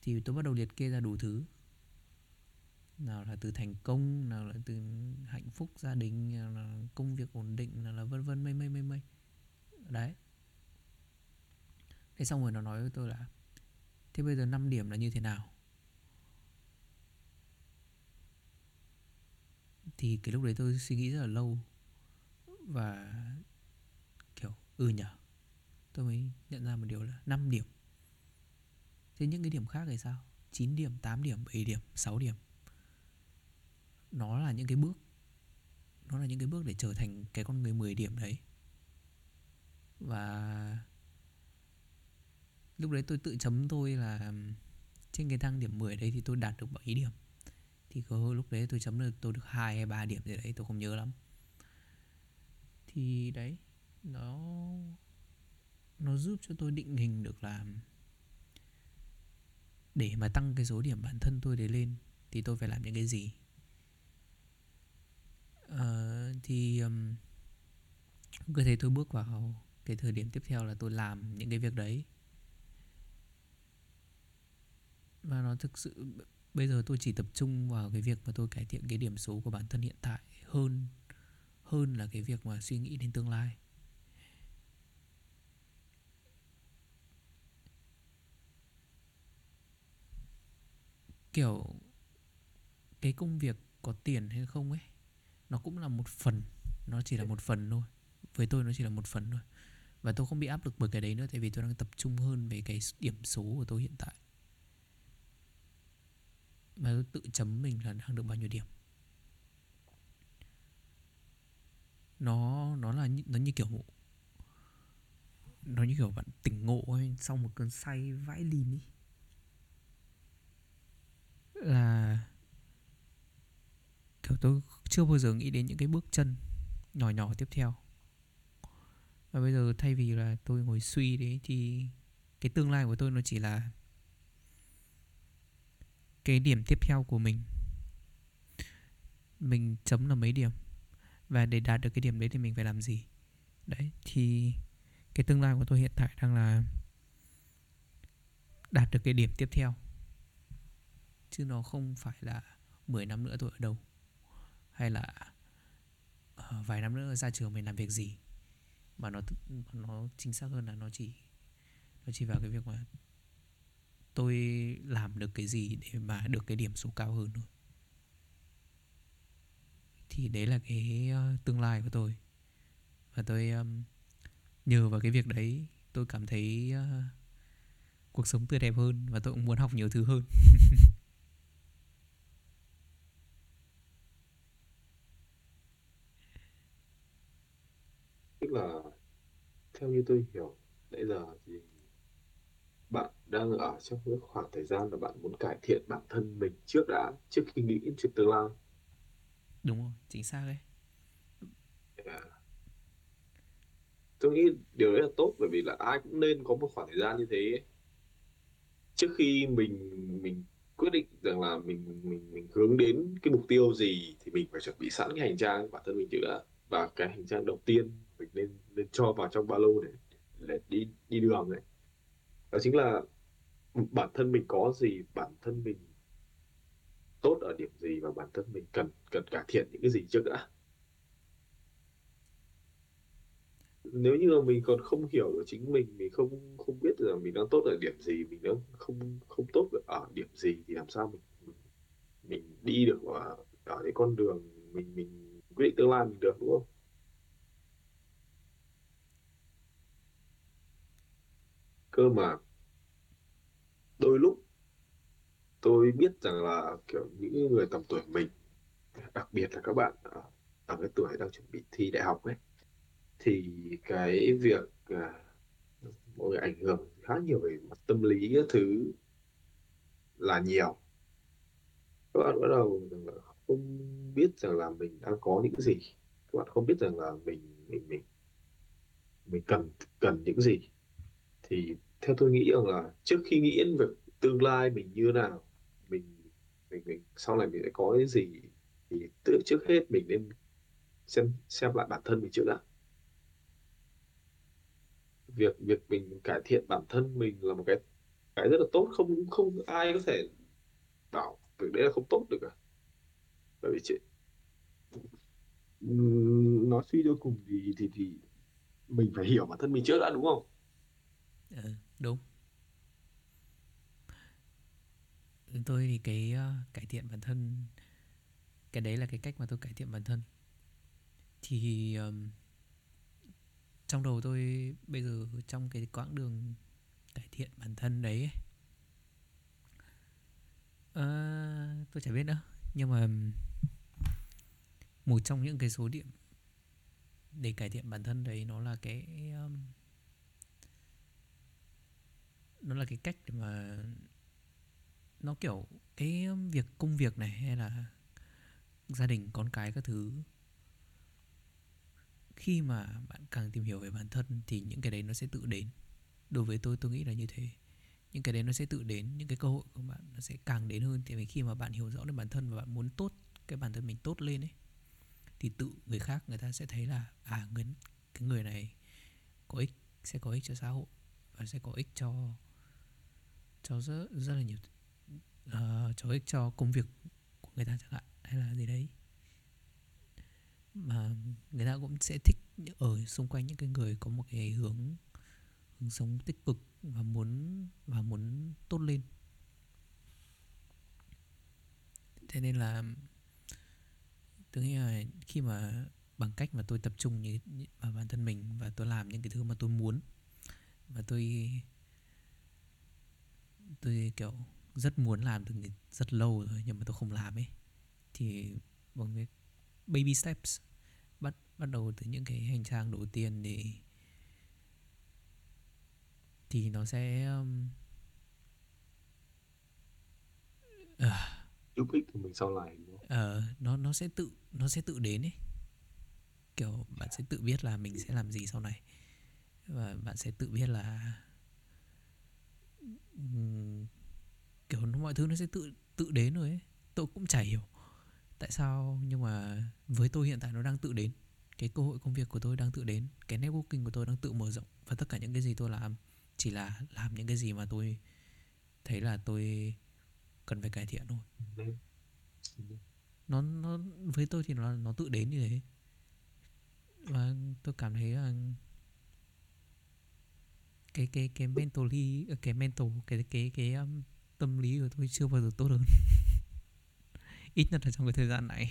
Thì tôi bắt đầu liệt kê ra đủ thứ nào là từ thành công, nào là từ hạnh phúc gia đình, nào là công việc ổn định, nào là vân vân, mây mây mây mây. Đấy. Thế xong rồi nó nói với tôi là, thế bây giờ 5 điểm là như thế nào? Thì cái lúc đấy tôi suy nghĩ rất là lâu và kiểu ừ nhở tôi mới nhận ra một điều là 5 điểm. Thế những cái điểm khác thì sao? 9 điểm 8 điểm 7 điểm 6 điểm nó là những cái bước. Nó là những cái bước để trở thành cái con người 10 điểm đấy. Và lúc đấy tôi tự chấm tôi là trên cái thang điểm 10 đấy thì tôi đạt được 7 điểm. Thì có lúc đấy tôi chấm được, tôi được hai hay ba điểm gì đấy, tôi không nhớ lắm. Thì đấy, nó nó giúp cho tôi định hình được là để mà tăng cái số điểm bản thân tôi đấy lên thì tôi phải làm những cái gì? Uh, thì um, cứ thế tôi bước vào cái thời điểm tiếp theo là tôi làm những cái việc đấy. Và nó thực sự bây giờ tôi chỉ tập trung vào cái việc mà tôi cải thiện cái điểm số của bản thân hiện tại hơn hơn là cái việc mà suy nghĩ đến tương lai. Kiểu cái công việc có tiền hay không ấy nó cũng là một phần nó chỉ là một phần thôi. Với tôi nó chỉ là một phần thôi. Và tôi không bị áp lực bởi cái đấy nữa tại vì tôi đang tập trung hơn về cái điểm số của tôi hiện tại. Và tôi tự chấm mình là đang được bao nhiêu điểm. Nó nó là nó như kiểu nó như kiểu bạn tỉnh ngộ ấy, sau một cơn say vãi lìn ý là kiểu tôi chưa bao giờ nghĩ đến những cái bước chân nhỏ nhỏ tiếp theo. Và bây giờ thay vì là tôi ngồi suy đấy thì cái tương lai của tôi nó chỉ là cái điểm tiếp theo của mình. Mình chấm là mấy điểm? Và để đạt được cái điểm đấy thì mình phải làm gì? Đấy, thì cái tương lai của tôi hiện tại đang là đạt được cái điểm tiếp theo. Chứ nó không phải là 10 năm nữa tôi ở đâu hay là ờ, vài năm nữa ra trường mình làm việc gì mà nó nó chính xác hơn là nó chỉ nó chỉ vào cái việc mà tôi làm được cái gì để mà được cái điểm số cao hơn thôi. Thì đấy là cái ờ, tương lai của tôi. Và tôi um, nhờ vào cái việc đấy tôi cảm thấy uh, cuộc sống tươi đẹp hơn và tôi cũng muốn học nhiều thứ hơn *laughs* tức là theo như tôi hiểu nãy giờ thì bạn đang ở trong cái khoảng thời gian là bạn muốn cải thiện bản thân mình trước đã trước khi nghĩ đến chuyện tương lai đúng rồi chính xác đấy yeah. tôi nghĩ điều đấy là tốt bởi vì là ai cũng nên có một khoảng thời gian như thế ấy. trước khi mình mình quyết định rằng là mình mình mình hướng đến cái mục tiêu gì thì mình phải chuẩn bị sẵn cái hành trang bản thân mình trước đã và cái hành trang đầu tiên mình nên nên cho vào trong ba lô để để đi đi đường này đó chính là bản thân mình có gì bản thân mình tốt ở điểm gì và bản thân mình cần cần cải thiện những cái gì trước đã. Nếu như mà mình còn không hiểu được chính mình mình không không biết là mình đang tốt ở điểm gì mình đang không không tốt ở điểm gì thì làm sao mình mình, mình đi được ở, ở cái con đường mình mình quyết định tương lai mình được đúng không? Cơ mà đôi lúc tôi biết rằng là kiểu những người tầm tuổi mình đặc biệt là các bạn ở, ở cái tuổi đang chuẩn bị thi đại học ấy thì cái việc à, mọi người ảnh hưởng khá nhiều về mặt tâm lý các thứ là nhiều. Các bạn bắt đầu rằng là không biết rằng là mình đang có những gì. Các bạn không biết rằng là mình mình mình mình cần cần những gì thì theo tôi nghĩ rằng là trước khi nghĩ đến việc tương lai mình như nào, mình mình mình, sau này mình sẽ có cái gì thì tự trước hết mình nên xem xem lại bản thân mình trước đã. Việc việc mình cải thiện bản thân mình là một cái cái rất là tốt, không không ai có thể bảo việc đấy là không tốt được cả. Bởi vì chị nói suy cho cùng thì thì thì mình phải hiểu bản thân mình trước đã, đúng không? Ừ, đúng. Tôi thì cái uh, cải thiện bản thân cái đấy là cái cách mà tôi cải thiện bản thân. Thì um, trong đầu tôi bây giờ trong cái quãng đường cải thiện bản thân đấy uh, tôi chả biết nữa. Nhưng mà một trong những cái số điểm để cải thiện bản thân đấy nó là cái um, nó là cái cách để mà nó, kiểu, cái việc công việc này hay là gia đình, con cái các thứ. Khi mà bạn càng tìm hiểu về bản thân thì những cái đấy nó sẽ tự đến. Đối với tôi tôi nghĩ là như thế. Những cái đấy nó sẽ tự đến, những cái cơ hội của bạn nó sẽ càng đến hơn. Thì khi mà bạn hiểu rõ được bản thân và bạn muốn tốt cái bản thân mình tốt lên ấy, thì tự người khác, người ta sẽ thấy là à người, cái người này có ích, sẽ có ích cho xã hội và sẽ có ích cho cho rất rất là nhiều uh, cho ích cho công việc của người ta chẳng hạn hay là gì đấy. Mà người ta cũng sẽ thích ở xung quanh những cái người có một cái hướng hướng sống tích cực và muốn và muốn tốt lên. Thế nên là tôi nghĩ là khi mà bằng cách mà tôi tập trung như vào bản thân mình và tôi làm những cái thứ mà tôi muốn và tôi tôi kiểu rất muốn làm từ rất lâu rồi nhưng mà tôi không làm ấy. Thì bằng cái baby steps bắt bắt đầu từ những cái hành trang đầu tiên để thì nó sẽ um, uh, giúp ích của mình sau này không? Uh, nó nó sẽ tự nó sẽ tự đến ấy. Kiểu bạn sẽ tự biết là mình sẽ làm gì sau này. Và bạn sẽ tự biết là kiểu mọi thứ nó sẽ tự tự đến rồi ấy. Tôi cũng chả hiểu tại sao nhưng mà với tôi hiện tại nó đang tự đến. Cái cơ hội công việc của tôi đang tự đến cái networking của tôi đang tự mở rộng và tất cả những cái gì tôi làm chỉ là làm những cái gì mà tôi thấy là tôi cần phải cải thiện thôi. Nó nó với tôi thì nó nó tự đến như thế. Và tôi cảm thấy là cái cái cái mentally cái mental cái cái cái um, tâm lý của tôi chưa bao giờ tốt hơn. *laughs* Ít nhất là trong cái thời gian này. *laughs*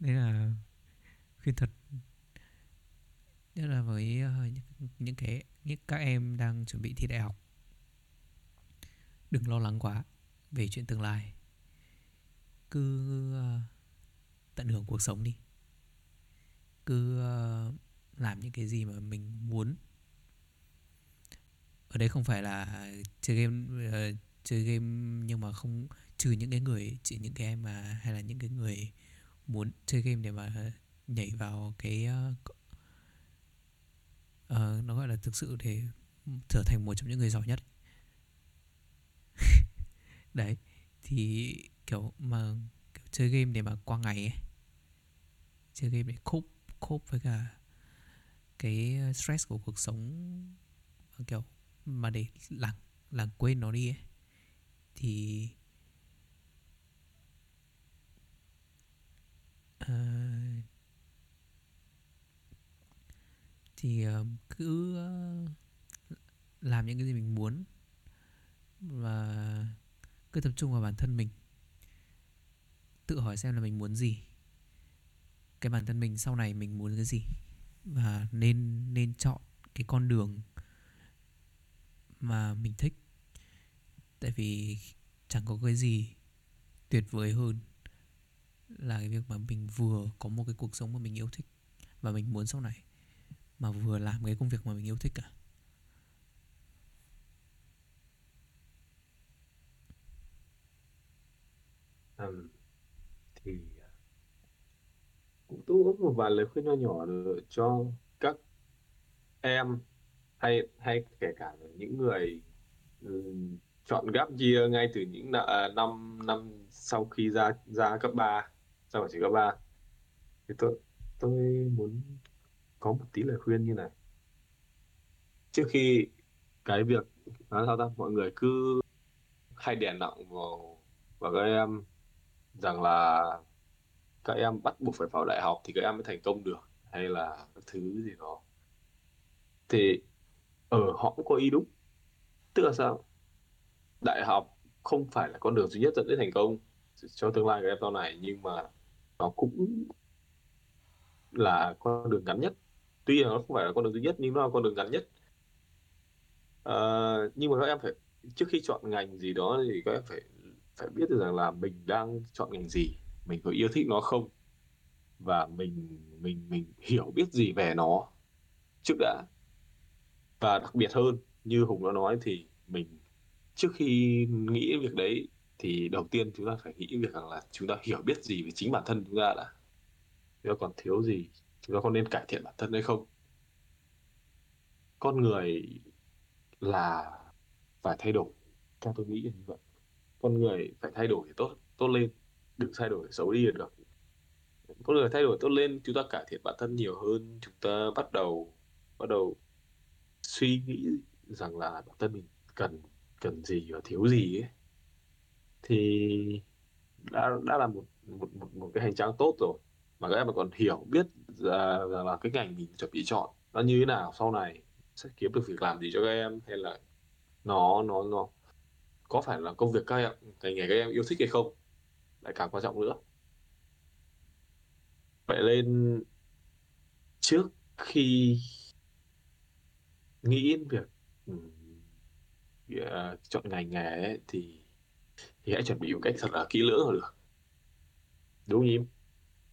Đây là khuyên thật. Nhất là với những, những cái những các em đang chuẩn bị thi đại học. Đừng lo lắng quá về chuyện tương lai. Cứ ờ, tận hưởng cuộc sống đi. Cứ ờ, làm những cái gì mà mình muốn ở đây không phải là chơi game uh, chơi game nhưng mà không trừ những cái người chỉ những cái em mà hay là những cái người muốn chơi game để mà nhảy vào cái uh, uh, nó gọi là thực sự để trở thành một trong những người giỏi nhất. *laughs* Đấy thì kiểu mà kiểu chơi game để mà qua ngày ấy chơi game để khúc khúc với cả cái stress của cuộc sống kiểu mà để lãng lãng quên nó đi ấy thì uh, thì uh, cứ uh, làm những cái gì mình muốn và cứ tập trung vào bản thân mình. Tự hỏi xem là mình muốn gì. Cái bản thân mình sau này mình muốn cái gì và nên nên chọn cái con đường mà mình thích. Tại vì chẳng có cái gì tuyệt vời hơn là cái việc mà mình vừa có một cái cuộc sống mà mình yêu thích và mình muốn sau này mà vừa làm cái công việc mà mình yêu thích cả. Um, thì à, cũng tôi có một vài lời khuyên nho nhỏ cho các em hay hay kể cả những người um, chọn gap year ngay từ những à, năm năm sau khi ra ra cấp 3 sau phải chỉ cấp 3 thì tôi tôi muốn có một tí lời khuyên như này. Trước khi cái việc nói sao ta mọi người cứ hay đè nặng vào vào các em rằng là các em bắt buộc phải vào đại học thì các em mới thành công được hay là thứ gì đó. Thì ở họ cũng có ý đúng. Tức là sao? Đại học không phải là con đường duy nhất dẫn đến thành công cho tương lai của em sau này nhưng mà nó cũng là con đường ngắn nhất. Tuy là nó không phải là con đường duy nhất nhưng nó là con đường ngắn nhất. À, nhưng mà các em phải trước khi chọn ngành gì đó thì các em phải phải biết được rằng là mình đang chọn ngành gì mình có yêu thích nó không và mình mình mình hiểu biết gì về nó trước đã và đặc biệt hơn, như Hùng đã nói thì mình, trước khi nghĩ việc đấy thì đầu tiên chúng ta phải nghĩ việc rằng là chúng ta hiểu biết gì về chính bản thân chúng ta đã. Chúng ta còn thiếu gì? Chúng ta có nên cải thiện bản thân hay không? Con người là phải thay đổi. Theo tôi nghĩ là như vậy. Con người phải thay đổi để tốt tốt lên. Đừng thay đổi xấu đi là được. Con người thay đổi tốt lên, chúng ta cải thiện bản thân nhiều hơn. Chúng ta bắt đầu bắt đầu suy nghĩ rằng là bản thân mình cần cần gì và thiếu gì ấy thì đã đã là một một một, một cái hành trang tốt rồi. Mà các em mà còn hiểu biết là, là, là cái ngành mình chuẩn bị chọn nó như thế nào sau này sẽ kiếm được việc làm gì cho các em hay là nó nó nó có phải là công việc các em cái nghề các em yêu thích hay không lại càng quan trọng nữa. Vậy nên trước khi nghĩ đến việc ừm, ờ, chọn ngành nghề ấy, thì thì hãy chuẩn bị một cách thật là kỹ lưỡng là được đúng nhím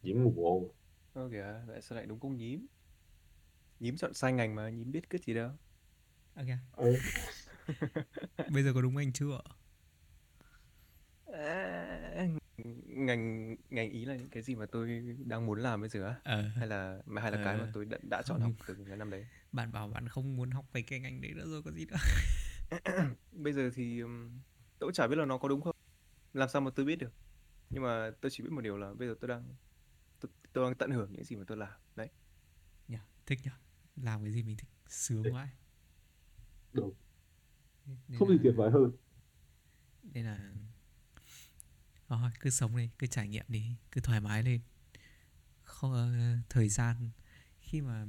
nhím ngủ không Ơ kìa, tại sao lại đúng công nhím? Nhím chọn sai ngành mà, nhím biết cái gì đâu. à, kìa. ừ. *laughs* bây giờ có đúng anh chưa À, ngành ngành ý là những cái gì mà tôi đang muốn làm bây giờ á? ờ Hay là mà hay là cái mà Ờ. tôi đã, đã chọn học *laughs* từ cái năm đấy? bạn bảo bạn không muốn học về cái ngành đấy nữa rồi có gì nữa *coughs* Bây giờ thì ừm, tôi cũng chả biết là nó có đúng không. Làm sao mà tôi biết được. Nhưng mà tôi chỉ biết một điều là bây giờ tôi đang tôi, tôi đang tận hưởng những gì mà tôi làm đấy nhỉ thích nhỉ làm cái gì mình thích sướng quá Đúng. nên không gì là, tuyệt vời hơn nên là thôi cứ sống đi cứ trải nghiệm đi cứ thoải mái lên không uh, thời gian khi mà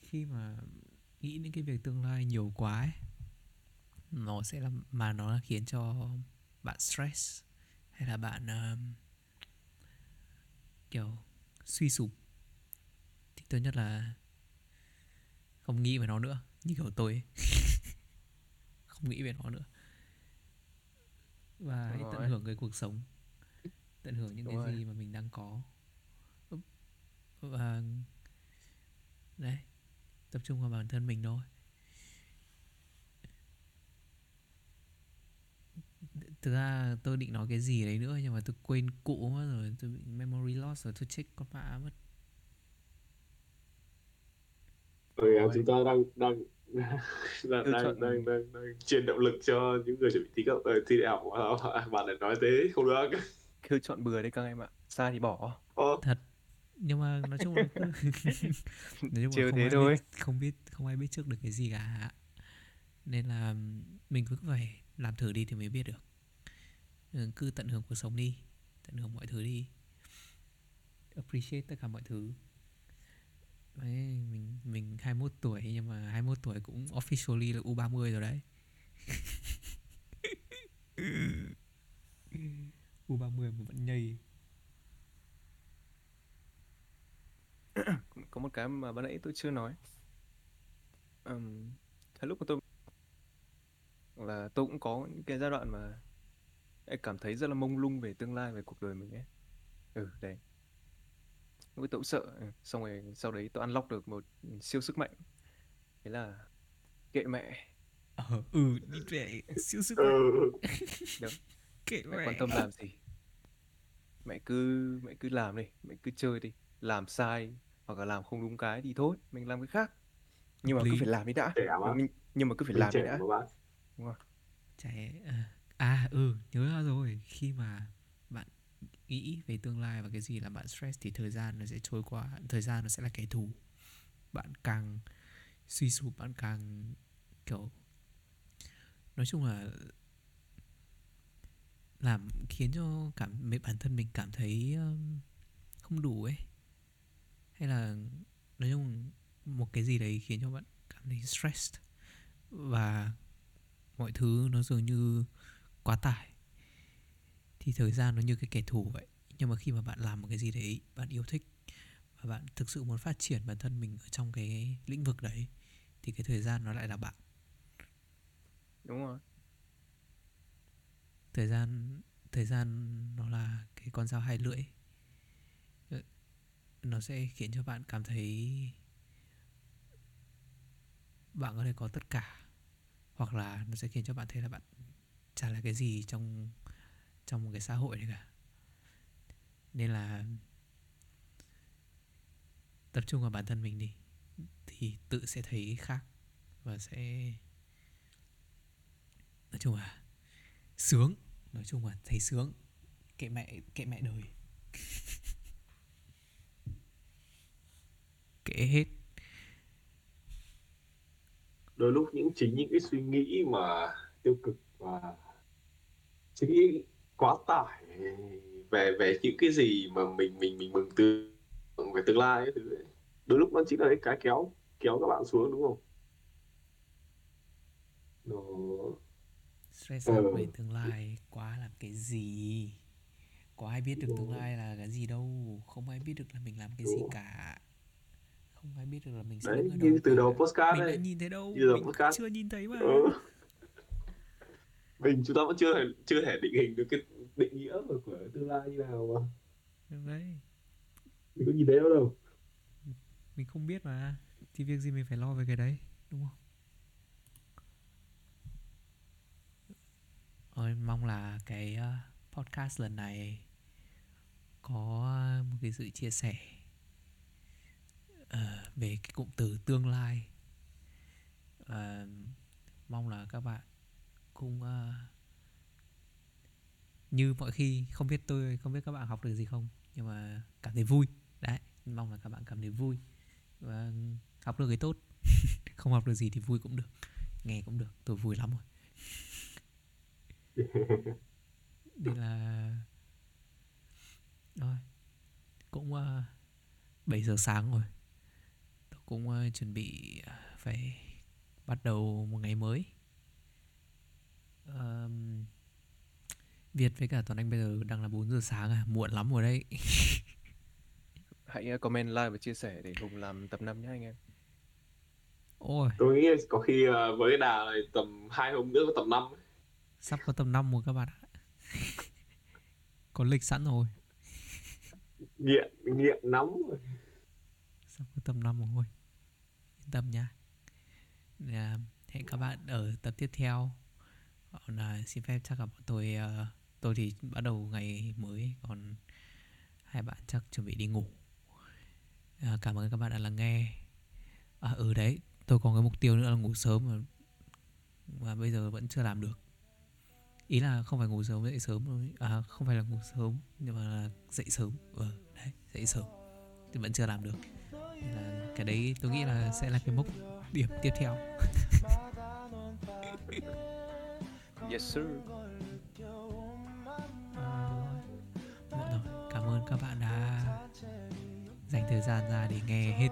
khi mà nghĩ đến cái việc tương lai nhiều quá ấy, nó sẽ làm mà nó khiến cho bạn stress hay là bạn um, kiểu suy sụp thì tốt nhất là không nghĩ về nó nữa như kiểu tôi ấy. *laughs* không nghĩ về nó nữa và hãy Đúng tận rồi. hưởng cái cuộc sống tận hưởng những Đúng cái rồi. gì mà mình đang có và đấy tập trung vào bản thân mình thôi thực ra tôi định nói cái gì đấy nữa nhưng mà tôi quên cụ mất rồi tôi bị memory loss rồi tôi check con mã mất à, Rồi. chúng ta đang đang *laughs* đang Lựa đang, chọn- đang, đang, đang truyền động lực cho những người chuẩn bị thi cấp ờ, thi đại học. À, bạn lại nói thế không được. *laughs* Cứ chọn bừa đấy các em ạ. Sai thì bỏ. Ờ, nhưng mà nói chung là *laughs* nói chung Trêu là không thế ai thôi. biết không biết không ai biết trước được cái gì cả. Nên là mình cứ phải làm thử đi thì mới biết được. Ừ, cứ tận hưởng cuộc sống đi tận hưởng mọi thứ đi. Appreciate tất cả mọi thứ đấy, mình mình 21 tuổi nhưng mà 21 tuổi cũng officially là U30 rồi đấy. *laughs* U30 mà vẫn nhây. *coughs* Có một cái mà ban nãy tôi chưa nói. Um, thời lúc mà tôi là tôi cũng có những cái giai đoạn mà cảm thấy rất là mông lung về tương lai về cuộc đời mình ấy. Ừ đấy lúc ấy tôi cũng sợ ừ. xong rồi sau đấy tôi unlock được một siêu sức mạnh. Thế là kệ mẹ. Ờ ừ đi về siêu sức ừ. *laughs* mạnh kệ mẹ mẹ. quan tâm làm gì? Mẹ cứ mẹ cứ làm đi mẹ cứ chơi đi. Làm sai hoặc là làm không đúng cái thì thôi mình làm cái khác. Nhưng mà cứ phải làm đi đã. Nhưng, mà cứ phải làm đi đã. đúng không? Trẻ à, à ừ nhớ ra rồi. Khi mà nghĩ về tương lai và cái gì làm bạn stress thì thời gian nó sẽ trôi qua thời gian nó sẽ là kẻ thù. Bạn càng suy sụp bạn càng kiểu nói chung là làm khiến cho cảm mấy bản thân mình cảm thấy um, không đủ ấy. Hay là nói chung một cái gì đấy khiến cho bạn cảm thấy stressed và mọi thứ nó dường như quá tải thì thời gian nó như cái kẻ thù vậy. Nhưng mà khi mà bạn làm một cái gì đấy bạn yêu thích và bạn thực sự muốn phát triển bản thân mình ở trong cái lĩnh vực đấy thì cái thời gian nó lại là bạn. Đúng rồi. Thời gian thời gian nó là cái con dao hai lưỡi. Ờ, nó sẽ khiến cho bạn cảm thấy bạn có thể có tất cả hoặc là nó sẽ khiến cho bạn thấy là bạn chả là cái gì trong trong một cái xã hội này cả. Nên là tập trung vào bản thân mình đi, thì tự sẽ thấy khác và sẽ, nói chung là sướng, nói chung là thấy sướng. Kệ mẹ kệ mẹ đời. *laughs* Kệ hết. Đôi lúc những chính những cái suy nghĩ mà tiêu cực và suy nghĩ quá tải. Về về những cái gì mà mình mình mình mừng tưởng về tương lai ấy, thứ ấy. đôi lúc nó chính là cái kéo kéo các bạn xuống đúng không? Nó stress Ừ. về tương lai quá làm cái gì? Có ai biết được tương lai là cái gì đâu? Không ai biết được là mình làm cái gì cả. Không ai biết được là mình sẽ đấy đứng ở như từ đầu postcard mình đã nhìn thấy đâu. Như mình podcast. chưa nhìn thấy mà. Ừ. mình chúng ta vẫn chưa thể chưa thể định hình được cái định nghĩa của, của tương lai như nào mà. Đấy. Mình có nhìn thấy đâu đâu. Mình không biết mà. Thì việc gì mình phải lo về cái đấy đúng không? Ôi, mong là cái ờ, podcast lần này có ờ, một cái sự chia sẻ ờ, về cái cụm từ tương lai. Ờ, mong là các bạn cũng uh, như mọi khi không biết tôi không biết các bạn học được gì không nhưng mà cảm thấy vui. Đấy mong là các bạn cảm thấy vui và học được cái tốt. *laughs* Không học được gì thì vui cũng được nghe cũng được tôi vui lắm rồi. Đây là rồi cũng ờ, uh, 7 giờ sáng rồi. Tôi cũng uh, chuẩn bị phải bắt đầu một ngày mới um, Việt với cả Toàn Anh bây giờ đang là 4 giờ sáng à? Muộn lắm rồi đấy. *laughs* Hãy uh, comment, like và chia sẻ để Hùng làm tập 5 nhé anh em. Ôi, tôi nghĩ có khi ờ, với cái đà này tầm hai hôm nữa có tầm năm sắp có tầm 5 rồi các bạn ạ. *laughs* Có lịch sẵn rồi. Nghiện nghiện nóng rồi. Sắp có tầm 5 rồi. Yên tâm nha à, Hẹn các bạn ở tập tiếp theo còn là xin phép chắc là bọn tôi uh, Tôi thì bắt đầu ngày mới Còn hai bạn chắc chuẩn bị đi ngủ. À, Cảm ơn các bạn đã lắng nghe. À ừ đấy Tôi có cái mục tiêu nữa là ngủ sớm mà, mà bây giờ vẫn chưa làm được. Ý là không phải ngủ sớm dậy sớm À không phải là ngủ sớm Nhưng mà là dậy sớm. Ừ, đấy dậy sớm Thì vẫn chưa làm được. Nên là cái đấy tôi nghĩ là sẽ là cái mốc điểm tiếp theo. *laughs* Yes sir. Ờ, muộn rồi cảm ơn các bạn đã dành thời gian ra để nghe hết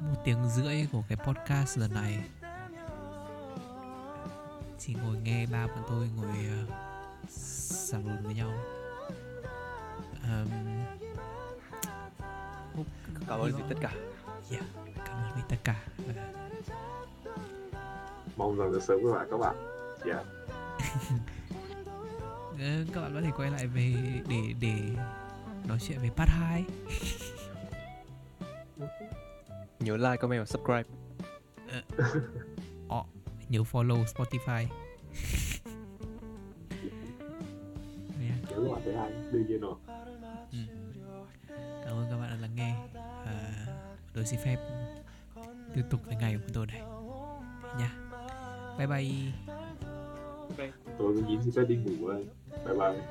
một tiếng rưỡi của cái podcast lần này chỉ ngồi nghe ba bọn tôi ngồi uh, xàm lùn với nhau um, Cảm ơn vì tất cả. yeah, cảm ơn vì tất cả mong rằng được sớm với bạn các bạn yeah. *laughs* Ờ, các bạn có thể quay lại về để để nói chuyện về part 2 *laughs* Nhớ like, comment và subscribe. Ờ, nhớ follow Spotify. *laughs* Đương nhiên rồi. Ừ. Cảm ơn các bạn đã lắng nghe. À, Tôi xin phép tiếp tục với ngày của tôi này. Nha. Bye bye tôi với nhím xin phép đi ngủ đây bye bye